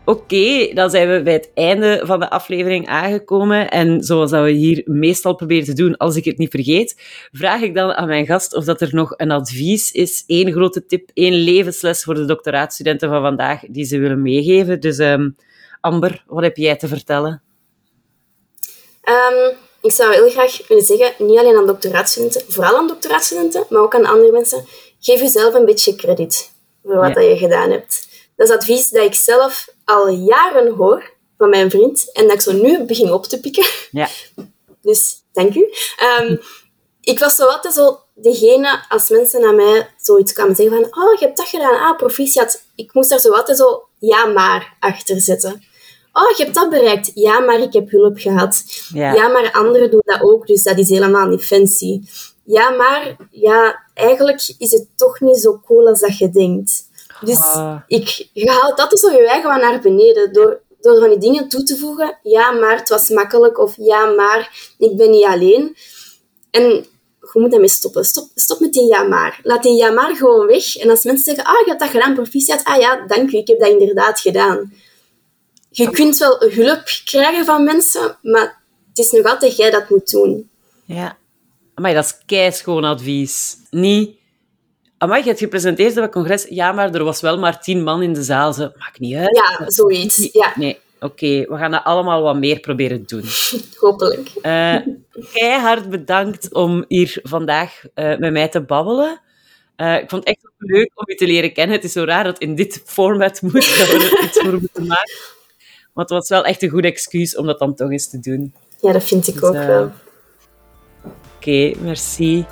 Oké, dan zijn we bij het einde van de aflevering aangekomen. En zoals dat we hier meestal proberen te doen, als ik het niet vergeet, vraag ik dan aan mijn gast of dat er nog een advies is, één grote tip, één levensles voor de doctoraatstudenten van vandaag die ze willen meegeven. Dus um, Amber, wat heb jij te vertellen? Um, ik zou heel graag willen zeggen, niet alleen aan doctoraatstudenten, vooral aan doctoraatstudenten, maar ook aan andere mensen, geef jezelf een beetje credit voor wat dat je gedaan hebt. Dat is advies dat ik zelf al jaren hoor van mijn vriend en dat ik zo nu begin op te pikken. Ja. (laughs) Dus dank u. Um, ik was zo altijd zo degene, als mensen naar mij zoiets kwamen zeggen van oh, je hebt dat gedaan, ah, proficiat. Ik moest daar zo altijd zo ja, maar achter zetten. Oh, je hebt dat bereikt. Ja, maar ik heb hulp gehad. Ja, ja maar anderen doen dat ook, dus dat is helemaal niet fancy. Ja, maar ja, eigenlijk is het toch niet zo cool als dat je denkt. Dus ah. ik, je haalt dat zo je eigen wat naar beneden door, door van die dingen toe te voegen. Ja, maar het was makkelijk. Of ja, maar ik ben niet alleen. En je moet daarmee stoppen. Stop, stop met die ja maar. Laat die ja maar gewoon weg. En als mensen zeggen, ah, je hebt dat gedaan, proficiat. Ah ja, dank u, ik heb dat inderdaad gedaan. Je kunt wel hulp krijgen van mensen, maar het is nog altijd jij dat moet doen. Ja. Maar dat is keischoon advies. Niet Amai, je hebt gepresenteerd op het congres. Ja, maar er was wel maar tien man in de zaal. Ze maakt niet uit. Ja, zoiets. Ja. Nee, oké. we gaan dat allemaal wat meer proberen doen. (laughs) Hopelijk. Uh, keihard bedankt om hier vandaag uh, met mij te babbelen. Uh, ik vond het echt leuk om je te leren kennen. Het is zo raar dat in dit format moet, dat we er iets voor moeten maken. Maar het was wel echt een goed excuus om dat dan toch eens te doen. Ja, dat vind ik dus, ook wel. Oké, okay, merci.